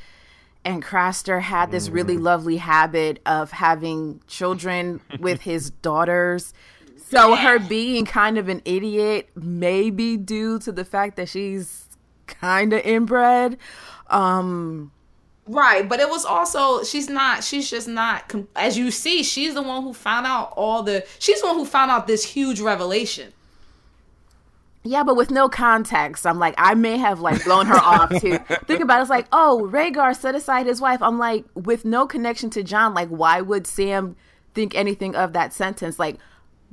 and Craster had this really lovely habit of having children with his daughters. So her being kind of an idiot may be due to the fact that she's kind of inbred. Um, Right, but it was also she's not she's just not as you see she's the one who found out all the she's the one who found out this huge revelation. Yeah, but with no context, I'm like, I may have like blown her off too. Think about it, it's like, oh, Rhaegar set aside his wife. I'm like, with no connection to Jon, like, why would Sam think anything of that sentence? Like,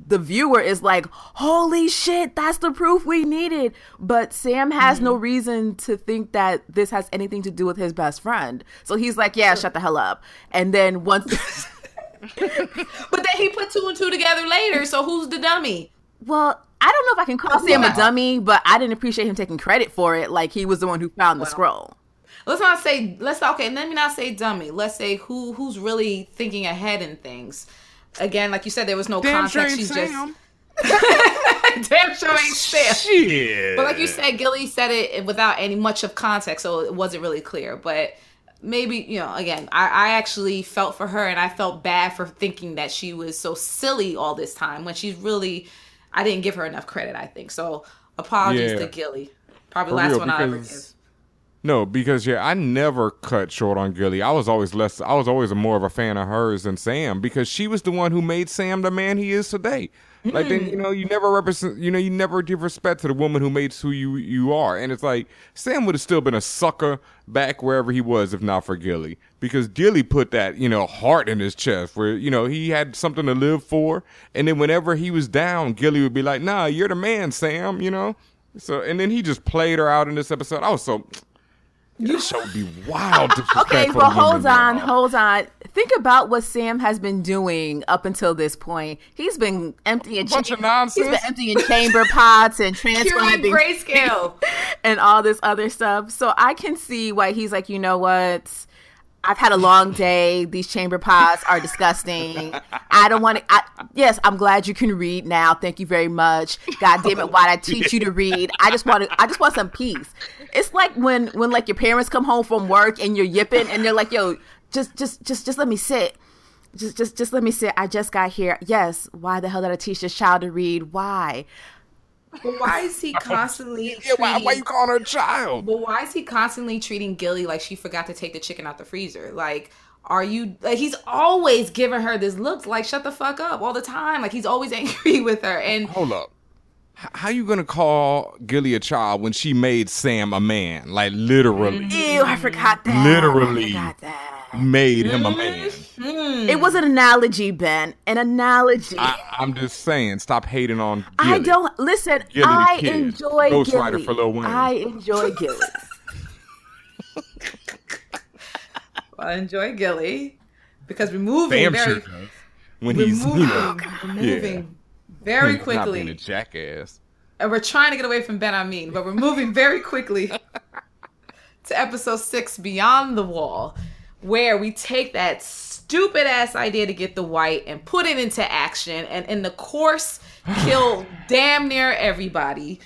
the viewer is like, holy shit, that's the proof we needed. But Sam has no mm-hmm. reason to think that this has anything to do with his best friend. So he's like, yeah, shut the hell up. And then once. But then he put two and two together later, so who's the dummy? Well, I don't know if I can call Sam a dummy, but I didn't appreciate him taking credit for it. Like he was the one who found the scroll. Let's not say let's okay. Let me not say dummy. Let's say who who's really thinking ahead in things. Again, like you said, there was no Damn sure context. ain't She's just damn sure ain't Sam. Shit. But like you said, Gilly said it without any much of context, so it wasn't really clear. But maybe you know, again, I, I actually felt for her, and I felt bad for thinking that she was so silly all this time when she's really. I didn't give her enough credit. I think so. Apologies Yeah. to Gilly. Probably For last real, one I ever give. No, because yeah, I never cut short on Gilly. I was always less. I was always more of a fan of hers than Sam because she was the one who made Sam the man he is today. Like then you mm. know you never represent. You know you never give respect to the woman who made who you you are. And it's like Sam would have still been a sucker back wherever he was if not for Gilly because Gilly put that you know heart in his chest where you know he had something to live for. And then whenever he was down, Gilly would be like, "Nah, you're the man, Sam." You know. So and then he just played her out in this episode. I was so. This show would be wild. Okay, but hold on, hold on. Think about what Sam has been doing up until this point. He's been emptying Bunch of He's nonsense. been emptying chamber pots and transcribing grayscale. and all this other stuff. So I can see why he's like, you know what? I've had a long day. These chamber pots are disgusting. I don't want to. Yes, I'm glad you can read now. Thank you very much. God damn it, why'd I teach you to read? I just want to. I just want some peace. It's like when when like your parents come home from work and you're yipping and they're like, yo, just just just just let me sit. Just just just let me sit. I just got here. Yes. Why the hell did I teach this child to read? Why? But why is he constantly Yeah, why, why you calling her a child? But why is he constantly treating Gilly like she forgot to take the chicken out the freezer? Like, are you like he's always giving her this look like shut the fuck up all the time. Like he's always angry with her. And Hold up. How you gonna call Gilly a child when she made Sam a man? Like literally Ew, I forgot that. Literally. I forgot that. made him a mm-hmm. man. Hmm. It was an analogy, Ben. An analogy. I, I, I'm just saying, stop hating on Gilly. don't listen. Gilly I Kid, enjoy Ghostwriter Gilly. for Lil Wayne. I enjoy Gilly. I enjoy Gilly because we're moving Damn very sure does. When we're he's moving, you know, oh, we're moving very quickly. not being a quickly. jackass. And we're trying to get away from Ben I mean, but we're moving very quickly to episode six, Beyond the Wall, where we take that stupid ass idea to get the wight and put it into action, and in the course, kill damn near everybody.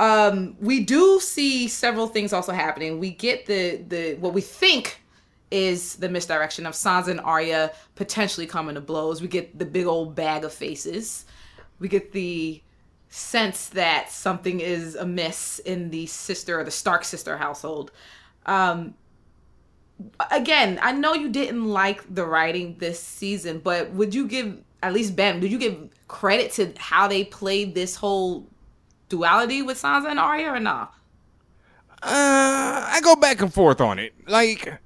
Um, we do see several things also happening. We get the the what we think is the misdirection of Sansa and Arya potentially coming to blows. We get the big old bag of faces. We get the sense that something is amiss in the sister or the Stark sister household. Um, again, I know you didn't like the writing this season, but would you give at least Ben? Would you give credit to how they played this whole duality with Sansa and Arya or not? Uh, I go back and forth on it. Like,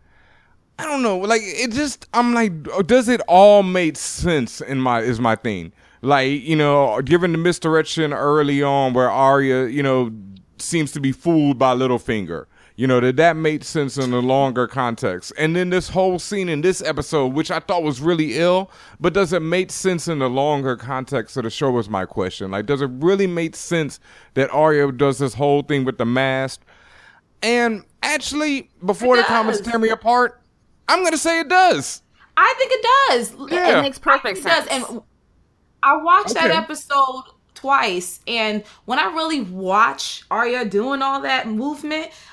I don't know. Like, it just, I'm like, does it all make sense in my, is my thing. Like, you know, given the misdirection early on where Arya, you know, seems to be fooled by Littlefinger. You know, did that make sense in the longer context? And then this whole scene in this episode, which I thought was really ill, but does it make sense in the longer context of the show was my question. Like, does it really make sense that Arya does this whole thing with the mask? And actually, before the comments tear me apart, I'm gonna say it does. I think it does. Yeah. It makes perfect It sense. does. And I watched that episode twice, and when I really watch Arya doing all that movement, I,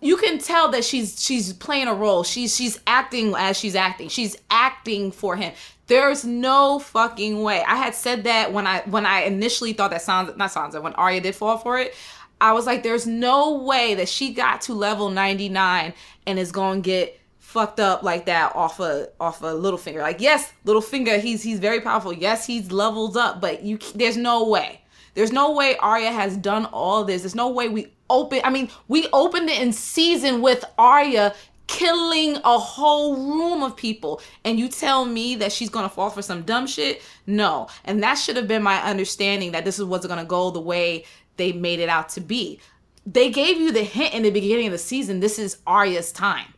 you can tell that she's she's playing a role. She's she's acting as she's acting. She's acting for him. There's no fucking way. I had said that when I when I initially thought that Sansa, not Sansa, when Arya did fall for it. I was like, there's no way that she got to level 99 and is to get fucked up like that off a off a Littlefinger. Like yes, Littlefinger, he's he's very powerful. Yes, he's levels up, but you there's no way. There's no way Arya has done all this. There's no way we open. I mean, we opened it in season with Arya killing a whole room of people, and you tell me that she's gonna fall for some dumb shit? No, and that should have been my understanding that this is what's gonna go the way they made it out to be. They gave you the hint in the beginning of the season. This is Arya's time.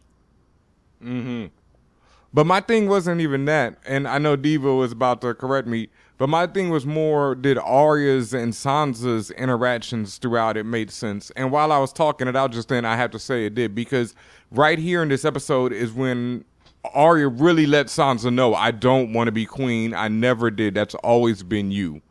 mm-hmm But my thing wasn't even that, and I know Diva was about to correct me. But my thing was more did Arya's and Sansa's interactions throughout it made sense? And while I was talking it out just then, I have to say it did because right here in this episode is when Arya really let Sansa know I don't want to be queen. I never did. That's always been you.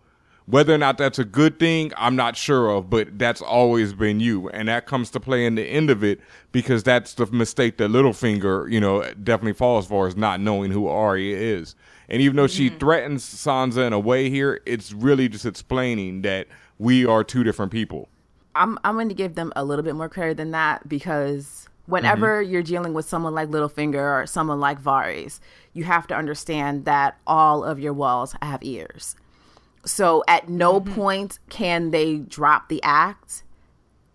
Whether or not that's a good thing, I'm not sure of, but that's always been you. And that comes to play in the end of it because that's the mistake that Littlefinger, you know, definitely falls for is not knowing who Arya is. And even though she Mm-hmm. threatens Sansa in a way here, it's really just explaining that we are two different people. I'm I'm going to give them a little bit more credit than that because whenever you're dealing with someone like Littlefinger or someone like Varys, you have to understand that all of your walls have ears. So at no point can they drop the act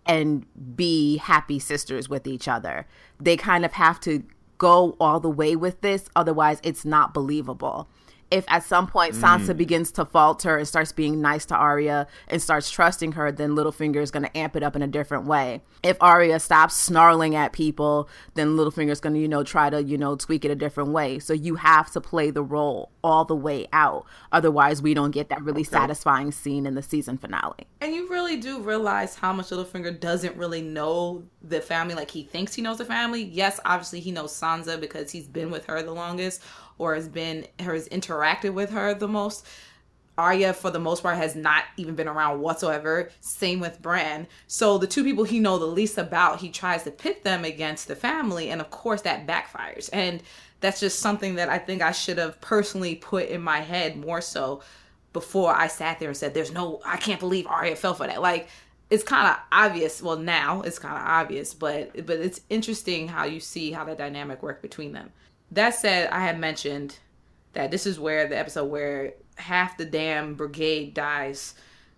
and be happy sisters with each other. They kind of have to go all the way with this, otherwise, it's not believable. If at some point Sansa mm. begins to falter and starts being nice to Arya and starts trusting her, then Littlefinger is going to amp it up in a different way. If Arya stops snarling at people, then Littlefinger's going to, you know, try to, you know, tweak it a different way. So you have to play the role all the way out. Otherwise, we don't get that really satisfying scene in the season finale. And you really do realize how much Littlefinger doesn't really know the family like he thinks he knows the family. Yes, obviously he knows Sansa because he's been with her the longest or has been has interacted with her the most. Arya, for the most part, has not even been around whatsoever. Same with Bran. So the two people he know the least about, he tries to pit them against the family, and of course that backfires. And that's just something that I think I should have personally put in my head more so before I sat there and said, "There's no, I can't believe Arya fell for that." Like it's kind of obvious. Well, now it's kind of obvious, but but it's interesting how you see how the dynamic worked between them. That said, I had mentioned that this is where the episode where half the damn brigade dies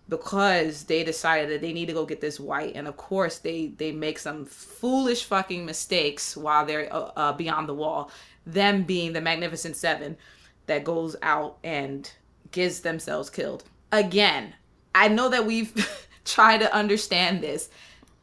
because they decided that they need to go get this wight. And of course they they make some foolish fucking mistakes while they're uh, uh, beyond the wall. Them being the magnificent seven that goes out and gets themselves killed. Again i know that we've tried to understand this.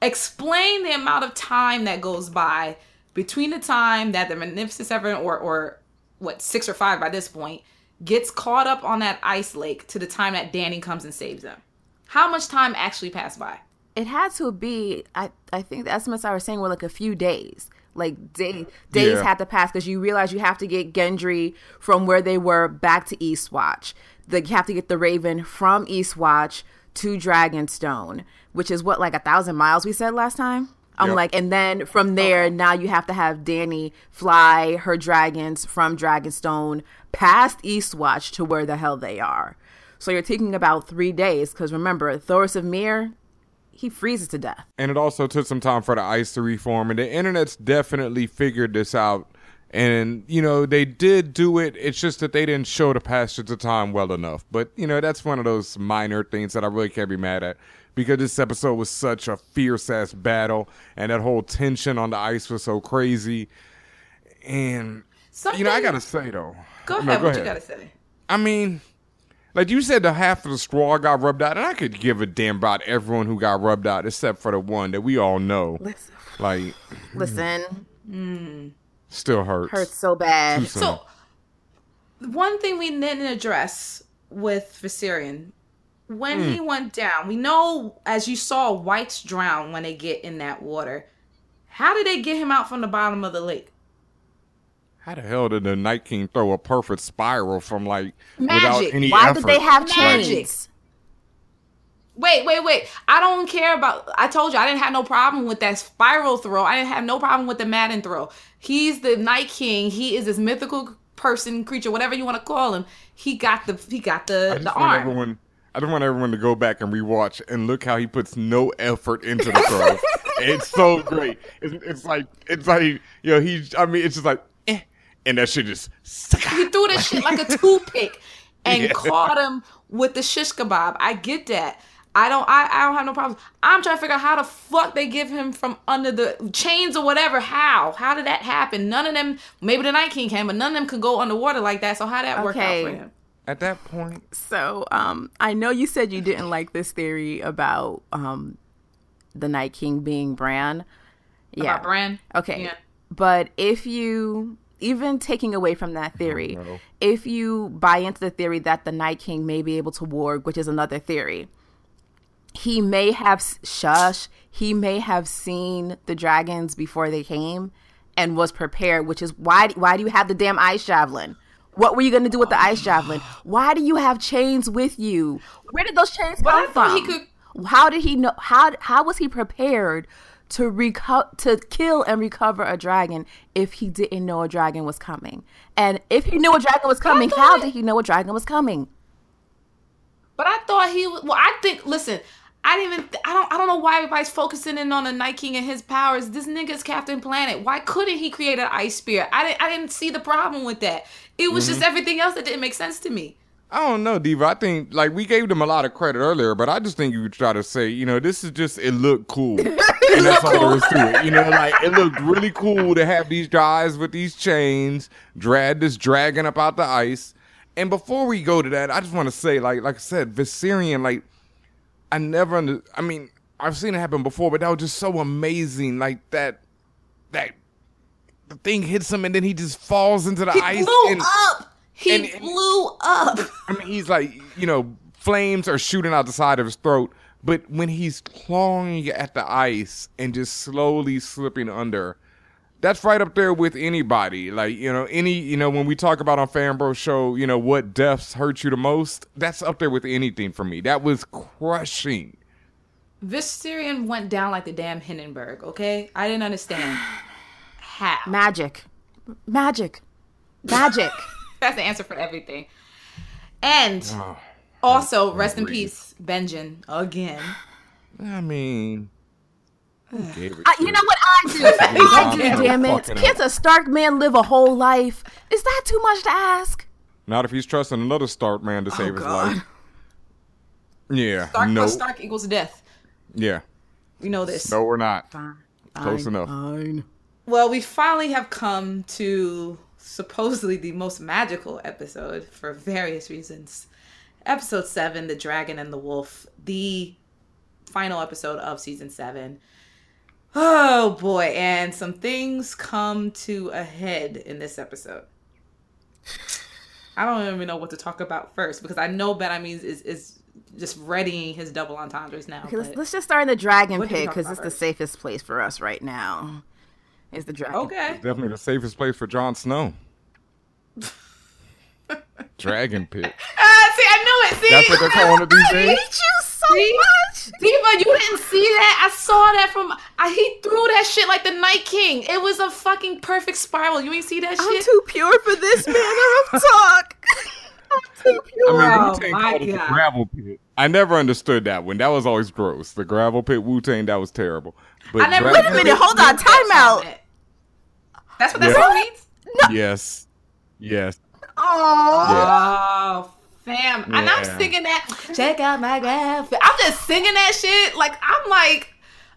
Explain the amount of time that goes by between the time that the magnificent seven or or what six or five by this point gets caught up on that ice lake to the time that Dany comes and saves them. How much time actually passed by? It had to be i i think the estimates i was saying were like a few days. Like day, days Yeah. had to pass because you realize you have to get gendry from where they were back to eastwatch. The, you have to get the raven from eastwatch to dragonstone which is what like a thousand miles we said last time i'm Yep. like and then from there now you have to have Dany fly her dragons from dragonstone past eastwatch to where the hell they are so you're taking about three days because remember Thoros of Myr he freezes to death. and it also took some time for the ice to reform and the internet's definitely figured this out and you know they did do it. It's just that they didn't show the passage of time well enough. But you know that's one of those minor things that i really can't be mad at because this episode was such a fierce ass battle and that whole tension on the ice was so crazy. And you know i gotta say though. Go No, ahead what you gotta say? I mean, like you said, the half of the straw got rubbed out, and I could give a damn about everyone who got rubbed out, except for the one that we all know. Listen, Like, listen mm. Still hurts. hurts so bad. So one thing we didn't address with Viserion when he hmm. went down we know as you saw wights drown when they get in that water how did they get him out from the bottom of the lake How the hell did the Night King throw a perfect spiral from like without Magic. any Why effort? did they have Like, chains? Wait, wait, wait. I don't care about. I told you I didn't have no problem with that spiral throw. I didn't have no problem with the Madden throw. He's the Night King. He is this mythical person, creature, whatever you want to call him. He got the he got I the just the want arm. everyone. I just want everyone to go back and rewatch and look how he puts no effort into the throw. it's so great. It's, it's like it's like you know he's. I mean, it's just like eh, and that shit just. He threw this shit like a toothpick and Yeah. caught him with the shish kebab. I get that. I don't. I, I don't have no problem. I'm trying to figure out how the fuck they give him from under the chains or whatever. How? How did that happen? None of them. Maybe the Night King can, but none of them could go underwater like that. So how did that work out for him? At that point, So, um, I know you said you didn't like this theory about um, the Night King being Bran. Yeah, About Bran? Okay. Yeah. But if you even taking away from that theory, if you buy into the theory that the Night King may be able to warg, which is another theory, he may have shush. He may have seen the dragons before they came and was prepared. Which is why why do you have the damn ice javelin? What were you going to do with the ice javelin? Why do you have chains with you? Where did those chains But come from? he could- How did he know? How how was he prepared to reco- to kill and recover a dragon if he didn't know a dragon was coming? And if he knew a dragon was coming, how did he know a dragon was coming? But I thought he was. Well, I think. Listen, I didn't even. I don't. I don't know why everybody's focusing in on the Night King and his powers. This nigga's Captain Planet. Why couldn't he create an ice spear? I didn't. I didn't see the problem with that. It was just mm-hmm. everything else that didn't make sense to me. I don't know, Diva. I think like we gave them a lot of credit earlier, but I just think you would try to say, you know, this is just it looked cool. and that's all there is to it. You know, like it looked really cool to have these guys with these chains drag this dragon up out the ice. And before we go to that, I just want to say, like, like I said, Viserion, like, I never under. I mean, I've seen it happen before, but that was just so amazing. Like that, that the thing hits him, and then he just falls into the ice He ice. blew and, up. He and- and- blew up. I mean, he's like, you know, flames are shooting out the side of his throat. But when he's clawing at the ice and just slowly slipping under, that's right up there with anybody. Like, you know, any, you know, when we talk about on Fan Fanbro Show, you know, what deaths hurt you the most, that's up there with anything for me. That was crushing. This Viserion went down like the damn Hindenburg. Okay, I didn't understand how. Magic, magic, magic. That's the answer for everything. And oh, also, rest in peace, Benjen again. I mean, who gave it I, you know what I do? I do, Yeah. damn it. Fucking Can't a Stark man live a whole life? Is that too much to ask? Not if he's trusting another Stark man to oh, save his God. life. Yeah. Stark no. plus Stark equals death. Yeah. We know this. No, we're not. Close enough. Fine. Well, we finally have come to supposedly the most magical episode for various reasons. Episode 7, The Dragon and the Wolf, the final episode of season 7. Oh boy, and some things come to a head in this episode. I don't even know what to talk about first because I know BenHaMeen is is just readying his double entendres now. Okay, let's, let's just start in the dragon What do we pit because about it's the first? safest place for us right now. Is the dragon? okay. Definitely the safest place for Jon Snow. Dragon pit. Ah, see, I knew it. See, That's what they're calling it these days. Hate so See? much. Diva, you didn't see that? I saw that from. I he threw that shit like the Night King. It was a fucking perfect spiral. You ain't see that shit? I'm shit? too pure for this manner of talk. I'm too pure. I mean, Oh, Wu-Tang my called it the gravel pit. I never understood that one. That was always gross. The gravel pit Wu Tang, that was terrible. But I never. Wait a minute, hold on, time out. That's what that Yeah. song means. Yes. Yes. Oh, Oh, fam, and I'm singing that. Check out my graph. I'm just singing that shit. Like I'm like,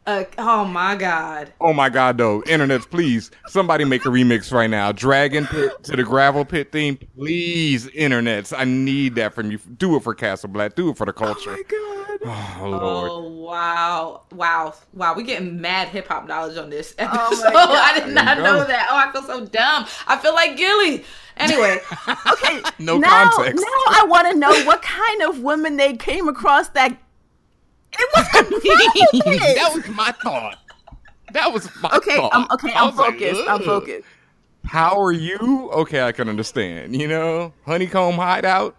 uh, oh my god. Oh my God, though. Internets, please. Somebody make a remix right now. Dragon pit to the gravel pit theme. Please, internets. I need that from you. Do it for Castle Black. Do it for the culture. Oh my god. Oh, Lord. Oh wow, wow, wow! We're getting mad hip hop knowledge on this my episode. God. I did not know that. Oh, I feel so dumb. I feel like Gilly. Anyway, Okay. No now, context. Now I want to know what kind of women they came across that. It was that was my thought. That was my Okay, thought. I'm okay. I'm was like, focused. I'm focused. How are you? Okay, I can understand. You know, honeycomb hideout.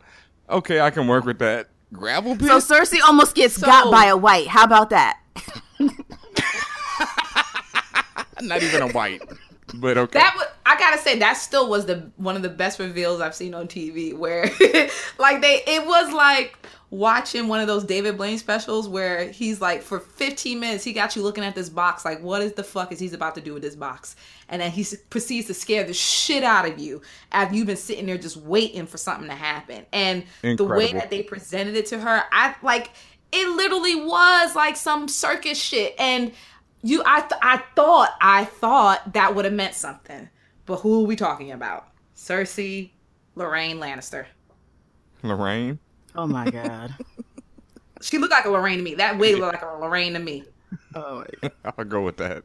Okay, I can work with that. Gravel pit. So Cersei almost gets So- got by a wight. How about that? Not even a wight, but okay. that was I gotta say that still was the one of the best reveals I've seen on TV. Where like they, it was like watching one of those David Blaine specials where he's like for 15 minutes he got you looking at this box like what is the fuck is he's about to do with this box, and then he proceeds to scare the shit out of you after you've been sitting there just waiting for something to happen. And the way that they presented it to her, I like it literally was like some circus shit and you I th- I thought I thought that would have meant something. But who are we talking about? Cersei, Lorraine Lannister. Lorraine. Oh my god. She looked like a Lorraine to me. That wig looked like a Lorraine to me. Oh my god. I'll go with that.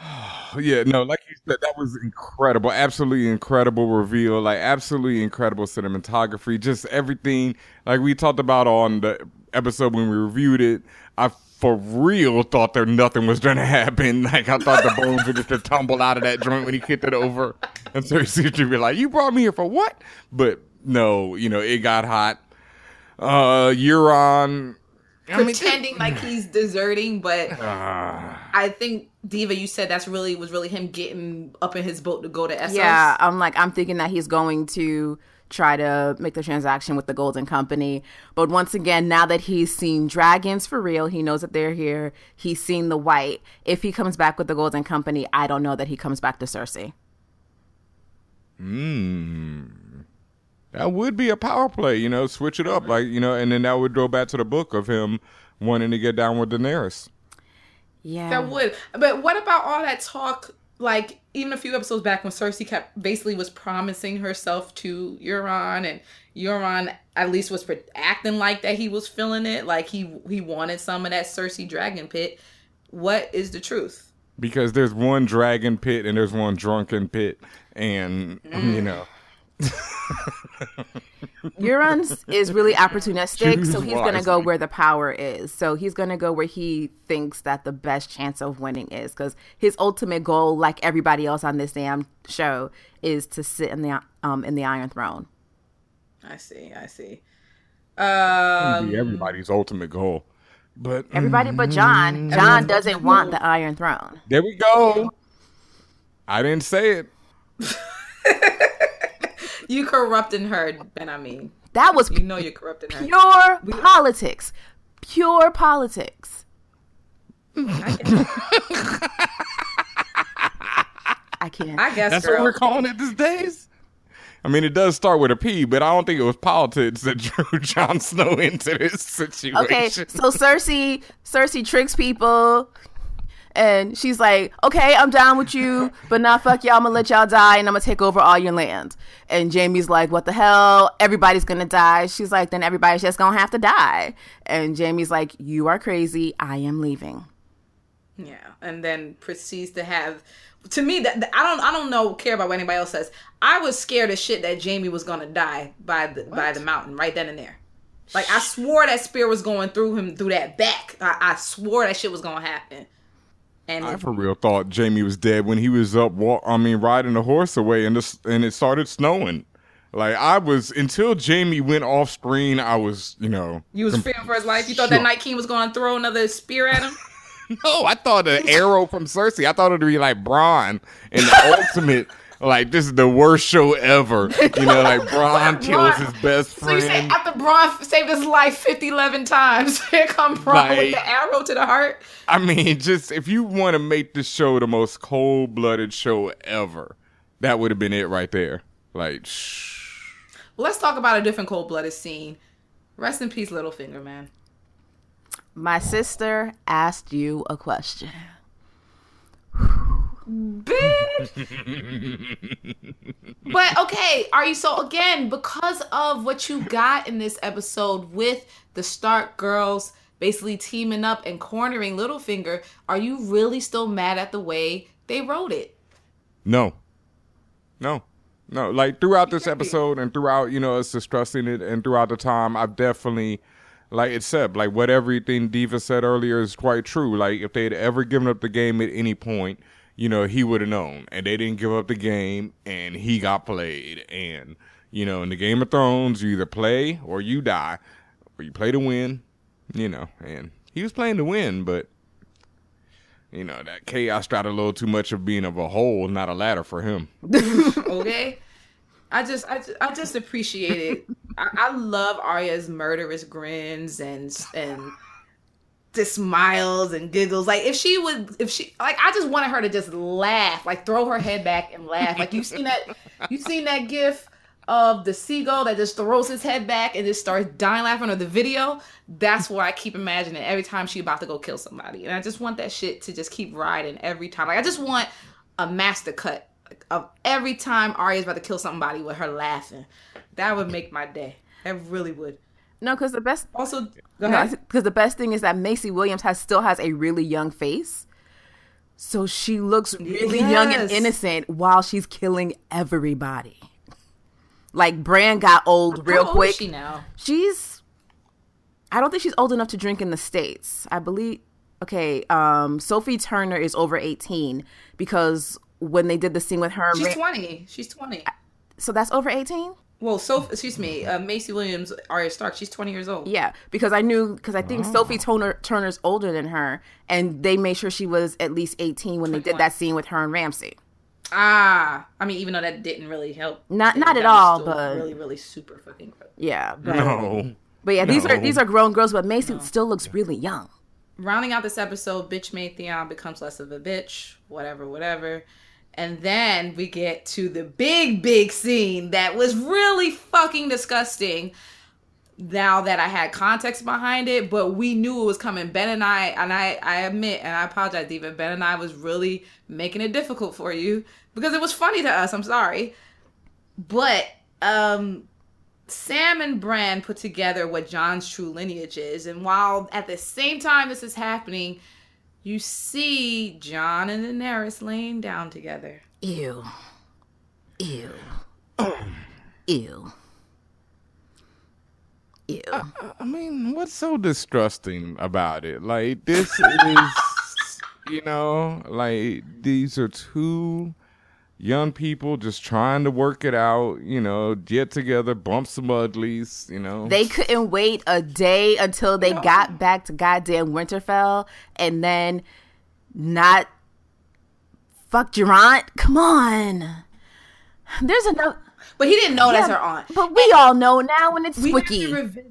yeah, no, like you said, that was incredible. Absolutely incredible reveal. Like absolutely incredible cinematography. Just everything like we talked about on the episode when we reviewed it. I for real thought there nothing was gonna happen. Like I thought the bones were just to tumble out of that joint when he kicked it over. And so he'd be like, You brought me here for what? But no, you know, it got hot. Uh Euron I mean, pretending like he's deserting, but I think Diva, you said that's really was really him getting up in his boat to go to Essos. Yeah, I'm like I'm thinking that he's going to try to make the transaction with the Golden Company. But once again, now that he's seen dragons for real, he knows that they're here. He's seen the wight. If he comes back with the Golden Company, I don't know that he comes back to Cersei. Hmm. That would be a power play, you know, switch it up, like you know, and then that would go back to the book of him wanting to get down with Daenerys. Yeah, that would. But what about all that talk? Like even a few episodes back when Cersei kept basically was promising herself to Euron, and Euron at least was acting like that he was feeling it, like he he wanted some of that Cersei dragon pit. What is the truth? Because there's one dragon pit and there's one drunken pit, and mm. you know. Euron is really opportunistic, Choose so he's going to go where the power is. So he's going to go where he thinks that the best chance of winning is because his ultimate goal, like everybody else on this damn show, is to sit in the um in the Iron Throne. I see. I see. Um, everybody's ultimate goal, but everybody but Jon. Jon doesn't want the Iron Throne. There we go. I didn't say it. you corrupting her, Ben. I mean, that was you know you're corrupting her. Pure we, politics. Pure politics. I can't. I guess that's girl. what we're calling it these days. I mean, it does start with a P, but I don't think it was politics that drew Jon Snow into this situation. Okay, so Cersei, Cersei tricks people. And she's like, okay, I'm down with you, but now fuck y'all, I'm gonna let y'all die and I'm gonna take over all your land. And Jaime's like, what the hell? Everybody's gonna die. She's like, then everybody's just gonna have to die. And Jaime's like, you are crazy. I am leaving. Yeah. And then proceeds to have to me that I don't I don't know care about what anybody else says. I was scared as shit that Jaime was gonna die by the what? by the mountain right then and there. Like I swore that spear was going through him through that back. I, I swore that shit was gonna happen. And I for real thought Jaime was dead when he was up. Walk, I mean, riding the horse away, and the, and it started snowing. Like I was until Jaime went off screen. I was, you know, you was fearing for his life. You thought that Night King was going to throw another spear at him. no, I thought an arrow from Cersei. I thought it'd be like Bronn in the ultimate like this is the worst show ever. You know, like Bronn kills his best friend. So you say after Bronn saved his life 50, 11 times, here come Bronn like, with the arrow to the heart. I mean, just if you want to make the show the most cold blooded show ever, that would have been it right there. Like, shh. Well, let's talk about a different cold blooded scene. Rest in peace, Littlefinger, man. My sister asked you a question. bitch. but okay, are you so again because of what you got in this episode with the Stark girls basically teaming up and cornering Littlefinger? Are you really still mad at the way they wrote it? No, no, no. Like throughout this episode and throughout you know us discussing it and throughout the time, I've definitely like it said, like what everything Diva said earlier is quite true. Like if they had ever given up the game at any point, you know, he would have known. And they didn't give up the game, and he got played. And, you know, in the Game of Thrones, you either play or you die, or you play to win, you know. And he was playing to win, but, you know, that chaos tried a little too much of being of a hole, not a ladder for him. okay. I just, I just, I just appreciate it. I, I love Arya's murderous grins and and just smiles and giggles. Like if she would, if she like, I just wanted her to just laugh, like throw her head back and laugh. Like you seen that, you seen that gif of the seagull that just throws his head back and just starts dying laughing, or the video. That's what I keep imagining every time she about to go kill somebody, and I just want that shit to just keep riding every time. Like I just want a master cut of every time Arya's about to kill somebody with her laughing. That would make my day. That really would. No, because the best also because no, the best thing is that Maisie Williams has still has a really young face. So she looks really young and innocent while she's killing everybody. Like Bran got old real How old quick. is she now? She's I don't think she's old enough to drink in the States. I believe okay, um Sophie Turner is over 18 because when they did the scene with her She's Ra- 20. She's 20. so that's over 18? Well, so excuse me, uh, Maisie Williams, Arya Stark. She's 20 years old. Yeah, because I knew because I think Sophie Turner Turner's older than her and they made sure she was at least 18 when they did that scene with her and Ramsay. Ah, I mean, even though that didn't really help. Not- not at all, but- really, really super fucking. Good. Yeah, but, No. but yeah, these are these are grown girls, but Maisie still looks really young. rounding out this episode, bitch made Theon becomes less of a bitch, whatever, whatever. And then we get to the big, big scene that was really fucking disgusting. Now that I had context behind it, but we knew it was coming. Ben and I, and I, I admit, and I apologize, Diva. Ben and I was really making it difficult for you because it was funny to us. I'm sorry, but um, Sam and Bran put together what Jon's true lineage is, and while at the same time this is happening, you see Jon and Daenerys laying down together. Ew. Ew. Ew. Ew. I mean, what's so distrusting about it? Like this is, you know, like these are two young people just trying to work it out. You know, get together, bump some uglies. You know, They couldn't wait a day until they got back to goddamn Winterfell and then not fuck Durant. Come on. There's enough. But he didn't know that's her aunt. But we all know now when it's We have Wiki.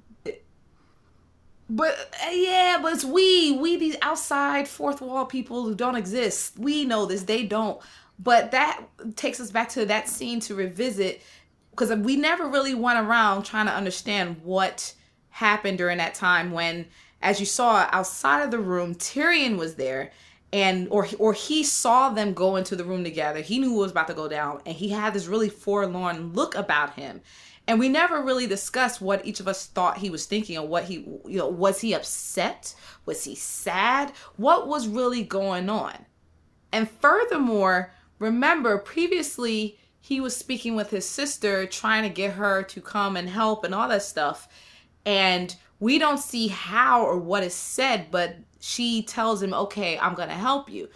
But uh, yeah, but it's we, we these outside fourth wall people who don't exist. We know this, they don't. But that takes us back to that scene to revisit because we never really went around trying to understand what happened during that time when, as you saw outside of the room, Tyrion was there. And or or he saw them go into the room together. He knew what was about to go down, and he had this really forlorn look about him and we never really discussed what each of us thought he was thinking or what he you know was he upset was he sad what was really going on and furthermore remember previously he was speaking with his sister trying to get her to come and help and all that stuff. And we don't see how or what is said but she tells him okay i'm gonna help you.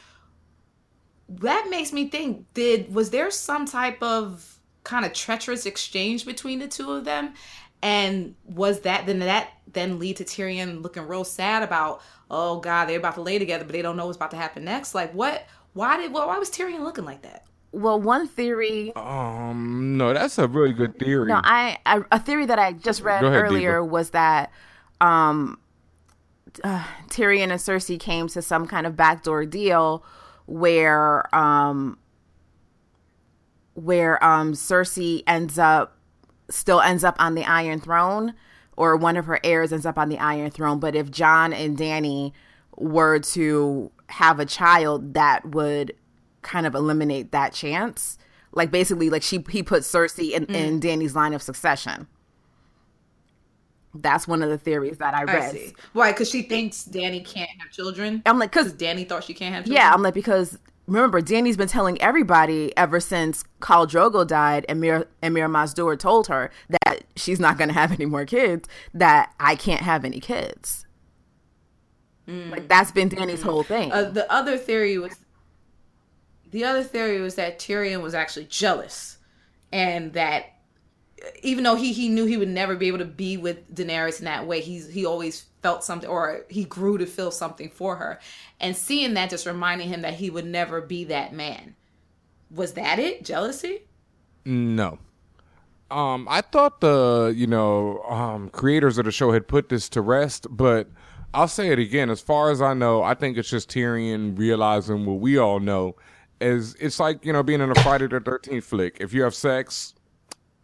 That makes me think did was there some type of kind of treacherous exchange between the two of them? And was that then that then lead to Tyrion looking real sad about oh god they're about to lay together but they don't know what's about to happen next? Like what why did well, why was Tyrion looking like that Well, one theory. um, no, that's a really good theory. No, I, I a theory that I just read ahead, earlier Diva. was that um, uh, Tyrion and Cersei came to some kind of backdoor deal where um, where um, Cersei ends up still ends up on the Iron Throne, or one of her heirs ends up on the Iron Throne. But if Jon and Dany were to have a child, that would kind of eliminate that chance. Like basically, like she he put Cersei in, Mm. in Dany's line of succession. That's one of the theories that I I read. see why because she thinks Dany can't have children I'm like, because Dany thought she can't have children yeah, I'm like because remember Dany's been telling everybody ever since Khal Drogo died and Mir and Mirri Maz Duur told her that she's not gonna have any more kids. That I can't have any kids. Like that's been Dany's whole thing. Uh, the other theory was the other theory was that Tyrion was actually jealous, and that even though he he knew he would never be able to be with Daenerys in that way, he's he always felt something, or he grew to feel something for her, and seeing that just reminding him that he would never be that man. Was that it? Jealousy? No. Um, I thought the you know um, creators of the show had put this to rest, but I'll say it again. As far as I know, I think it's just Tyrion realizing what we all know is it's like you know being in a Friday the Thirteenth flick. If you have sex,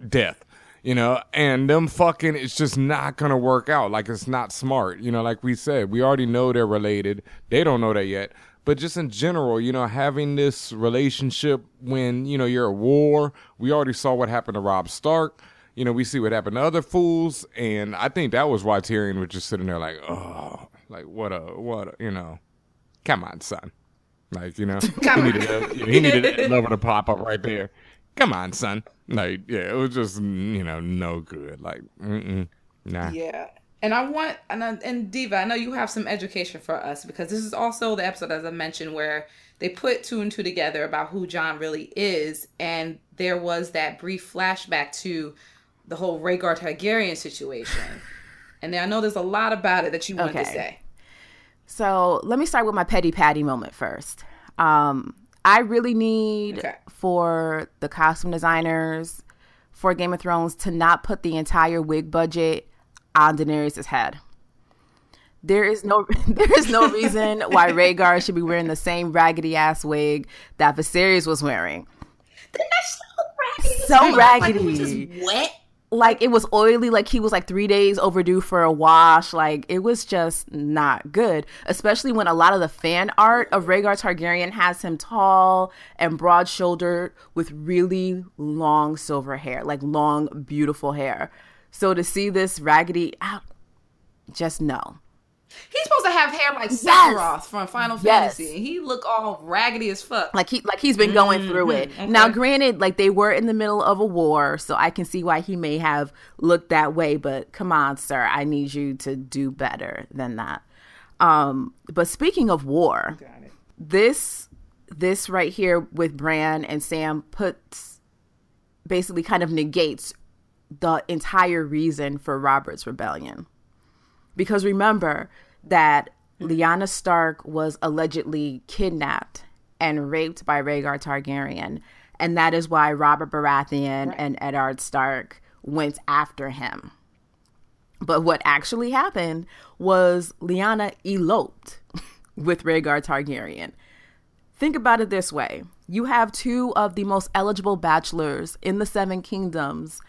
death. You know, and them fucking, it's just not gonna work out. Like it's not smart. You know, like we said, we already know they're related. They don't know that yet. But just in general, you know, having this relationship when, you know, you're at war, we already saw what happened to Robb Stark. You know, we see what happened to other fools. And I think that was why Tyrion was just sitting there like, oh, like what a, what a, you know, come on, son. Like you know, he needed, that, he needed that lover to pop up right there. Come on, son. Like yeah, it was just you know no good. Like mm-mm, nah. Yeah. And I want and I, and Diva, I know you have some education for us because this is also the episode as I mentioned where they put two and two together about who Jon really is, and there was that brief flashback to the whole Rhaegar Targaryen situation. and I know there's a lot about it that you want Okay. to say. So let me start with my petty patty moment first. Um, I really need Okay. for the costume designers for Game of Thrones to not put the entire wig budget on Daenerys' head. There is no there is no reason why Rhaegar should be wearing the same raggedy ass wig that Viserys was wearing. So raggedy. wet. Like it was oily like he was like three days overdue for a wash. Like it was just not good especially when a lot of the fan art of Rhaegar Targaryen has him tall and broad shouldered with really long silver hair like long beautiful hair. So to see this raggedy out just no He's supposed to have hair like Yes. Sephiroth from Final Yes. Fantasy. and He look all raggedy as fuck. like he like he's been going through it. Now, granted, like they were in the middle of a war, so I can see why he may have looked that way. But come on, sir, I need you to do better than that. Um, but speaking of war, this this right here with Bran and Sam puts basically kind of negates the entire reason for Robert's rebellion. Because remember that Lyanna Stark was allegedly kidnapped and raped by Rhaegar Targaryen, and that is why Robert Baratheon and Eddard Stark went after him. But what actually happened was Lyanna eloped with Rhaegar Targaryen. Think about it this way you have two of the most eligible bachelors in the Seven Kingdoms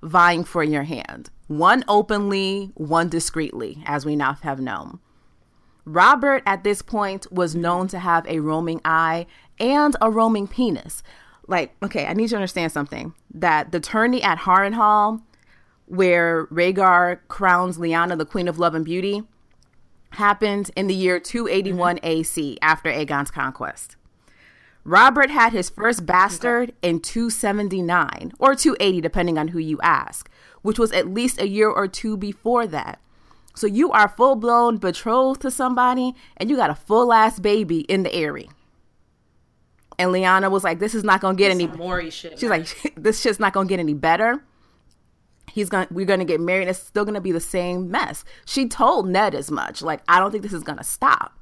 vying for your hand one openly, one discreetly, as we now have known. Robert, at this point, was known to have a roaming eye and a roaming penis. Like, okay, I need you to understand something that the tourney at Harrenhal, where Rhaegar crowns Lyanna the Queen of Love and Beauty, happened in the year 281 mm-hmm. AC after Aegon's conquest. Robert had his first bastard in 279 or 280, depending on who you ask, which was at least a year or two before that. So you are full blown betrothed to somebody and you got a full ass baby in the airy. And Lyanna was like, This is not gonna get any more shit. She's man. like, This shit's not gonna get any better. He's gonna we're gonna get married, it's still gonna be the same mess. She told Ned as much. Like, I don't think this is gonna stop.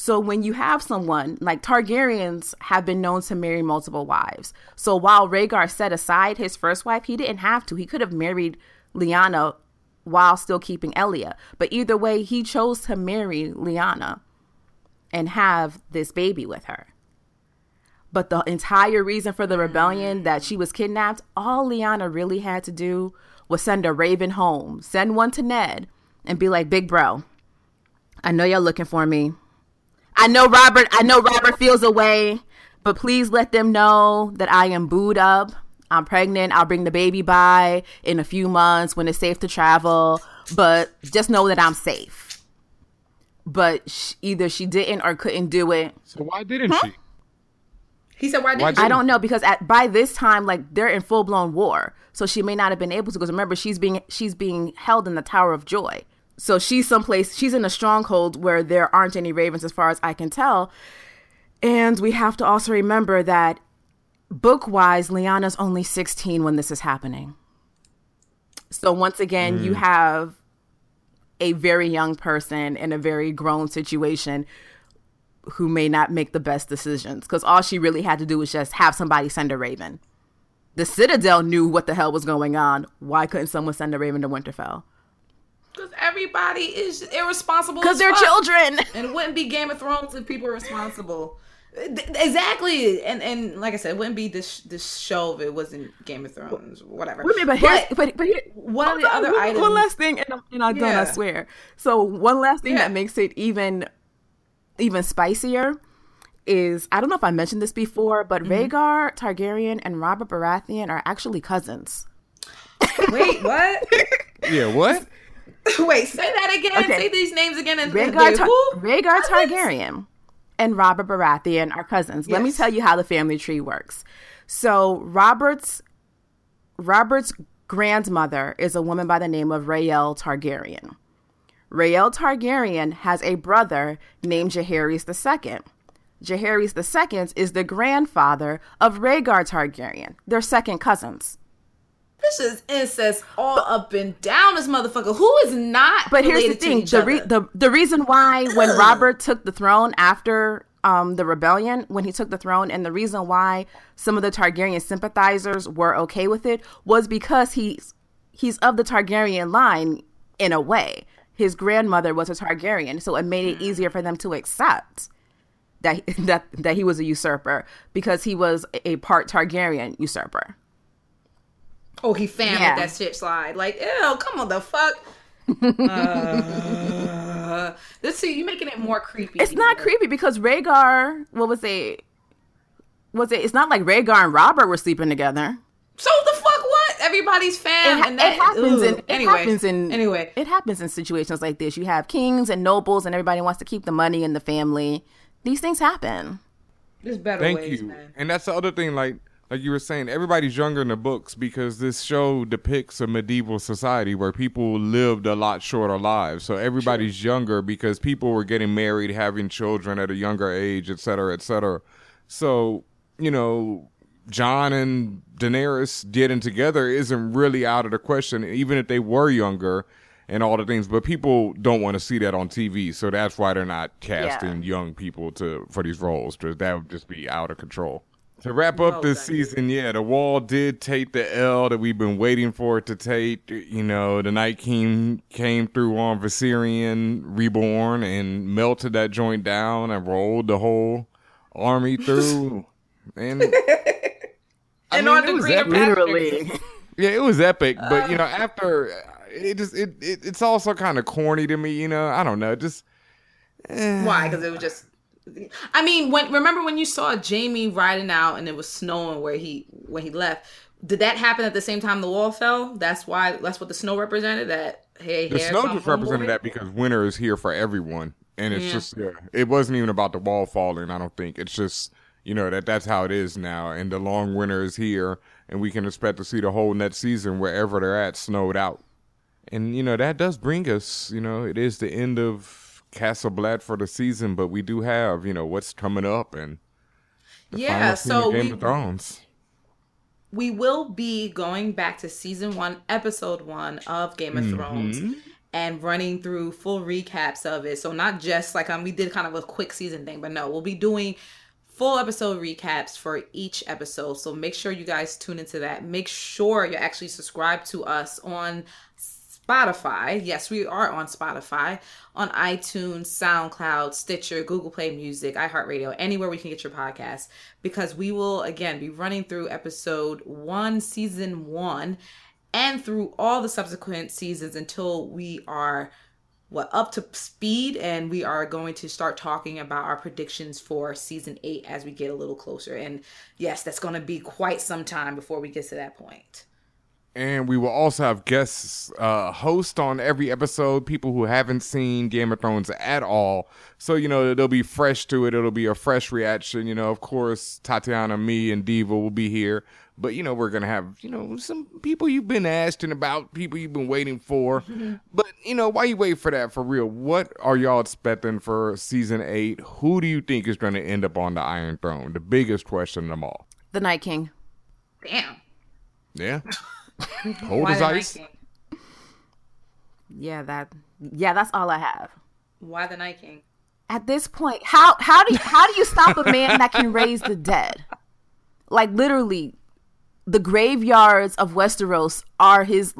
So when you have someone like Targaryens have been known to marry multiple wives. So while Rhaegar set aside his first wife, he didn't have to. He could have married Lyanna while still keeping Elia. But either way, he chose to marry Lyanna and have this baby with her. But the entire reason for the mm. rebellion that she was kidnapped, all Lyanna really had to do was send a raven home, send one to Ned, and be like, Big bro, I know you're looking for me. I know Robert, I know Robert feels away, but please let them know that I am booed up. I'm pregnant. I'll bring the baby by in a few months when it's safe to travel, but just know that I'm safe. But sh- either she didn't or couldn't do it. So why didn't she? he said, "Why did Why you?" did- I don't know because at by this time, like they're in full blown war, so she may not have been able to. Because remember, she's being she's being held in the Tower of Joy, so she's someplace. She's in a stronghold where there aren't any ravens, as far as I can tell. And we have to also remember that book wise, Lyanna's only sixteen when this is happening. So once again, you mm. have a very young person in a very grown situation who may not make the best decisions because all she really had to do was just have somebody send a raven. The Citadel knew what the hell was going on. Why couldn't someone send a raven to Winterfell? Because everybody is irresponsible. Because as they're fuck. children. And it wouldn't be Game of Thrones if people were responsible. Exactly, and and like I said, it wouldn't be this this show if it wasn't Game of Thrones, whatever. Wait a minute, but here's but, but here, one of the on, other one, items. One last thing, and I'm, and I'm done. I swear. So one last thing Yeah. that makes it even even spicier is I don't know if I mentioned this before, but Mm-hmm. Rhaegar Targaryen and Robert Baratheon are actually cousins. Wait, what? Yeah, what? Wait, say that again. Okay. Say these names again. And Rhaegar, Tar- Rhaegar Targaryen and Robert Baratheon are cousins. Let me tell you how the family tree works. So Robert's Robert's grandmother is a woman by the name of Rhaelle Targaryen. Rhaelle Targaryen has a brother named Jaehaerys II. Jaehaerys II is the grandfather of Rhaegar Targaryen. They're second cousins. This is incest all up and down this motherfucker. Who is not? But here's the thing: the, re- the the reason why when Robert took the throne after um, the rebellion, when he took the throne, and the reason why some of the Targaryen sympathizers were okay with it was because he's he's of the Targaryen line in a way. His grandmother was a Targaryen, so it made it easier for them to accept that that that he was a usurper because he was a part Targaryen usurper. Oh, he found Yeah. that shit slide. Like, ew, come on, the fuck. uh, this see, you making it more creepy. It's not creepy because Rhaegar, what was it? Was it? It's not like Rhaegar and Robert were sleeping together. So the fuck what? Everybody's fam, It, ha- and that it happens ugh. in. It anyway. happens in. anyway. it happens in situations like this. You have kings and nobles, and everybody wants to keep the money in the family. These things happen. There's better Thank ways, you. man. And that's the other thing, like like you were saying, everybody's younger in the books because this show depicts a medieval society where people lived a lot shorter lives. So everybody's younger because people were getting married, having children at a younger age, et cetera, et cetera. So, you know, Jon and Daenerys getting together isn't really out of the question, even if they were younger and all the things. But people don't want to see that on TV, so that's why they're not casting young people to for these roles. That would just be out of control. To wrap up Well this done. season, yeah, the wall did take the L that we've been waiting for it to take. You know, the Night King came through on Viserion Reborn and melted that joint down and rolled the whole army through. and I And mean, on it the was epic. Literally. Yeah, it was epic, but you know, uh. after it just it, it it's also kind of corny to me. You know, I don't know, just eh. Why? Because it was just. I mean, when remember when you saw Jaime riding out and it was snowing where he when he left? Did that happen at the same time the wall fell? That's why. That's what the snow represented. That hey, the snow just represented homeboy. that because winter is here for everyone, and it's Yeah. just yeah, it wasn't even about the wall falling. I don't think it's just you know that that's how it is now, and the long winter is here, and we can expect to see the whole next season wherever they're at snowed out, and you know that does bring us. You know, it is the end of Castle Black for the season, but we do have you know what's coming up and Yeah, final scene of so Game we of Thrones. we will be going back to season one, episode one of Game of Thrones. And running through full recaps of it. So not just like um we did kind of a quick season thing, but no, we'll be doing full episode recaps for each episode. So make sure you guys tune into that. Make sure you're actually subscribe to us on Spotify. Yes, we are on Spotify, on iTunes, SoundCloud, Stitcher, Google Play Music, iHeartRadio, anywhere we can get your podcast. Because we will again be running through episode one, season one, and through all the subsequent seasons until we are what up to speed and we are going to start talking about our predictions for season 8 as we get a little closer and yes that's going to be quite some time before we get to that point And we will also have guests uh, host on every episode, people who haven't seen Game of Thrones at all. So, you know, they'll be fresh to it. It'll be a fresh reaction. You know, of course, Tatiana, me, and Diva will be here. But, you know, we're going to have, you know, some people you've been asking about, people you've been waiting for. but, you know, why you wait for that for real? What are y'all expecting for season eight? Who do you think is going to end up on the Iron Throne? The biggest question of them all. The Night King. damn Yeah. Hold why his the night ice. Yeah, that. Yeah, that's all I have. why the night king At this point, how how do you, how do you stop a man that can raise the dead? Like literally, the graveyards of Westeros are his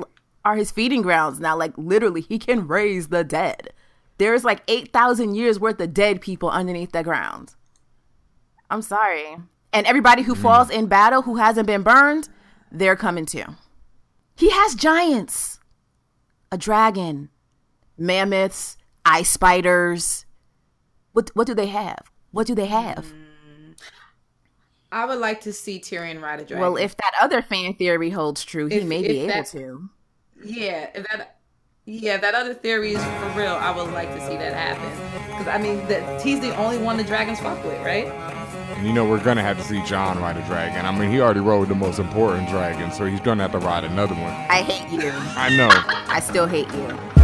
are his feeding grounds now. Like literally, he can raise the dead. There's like eight thousand years worth of dead people underneath the ground. I'm sorry, and everybody who hmm. falls in battle who hasn't been burned, they're coming too. He has giants, a dragon, mammoths, ice spiders. What what do they have? What do they have? Mm, i would like to see tyrion ride a dragon Well, if that other fan theory holds true, he may be able that- to. yeah if that Yeah, that other theory is for real. I would like to see that happen. Because, I mean, the, he's the only one the dragons fuck with, right? And you know we're gonna have to see Jon ride a dragon. I mean, he already rode the most important dragon, so he's gonna have to ride another one. I hate you. I know. I still hate you.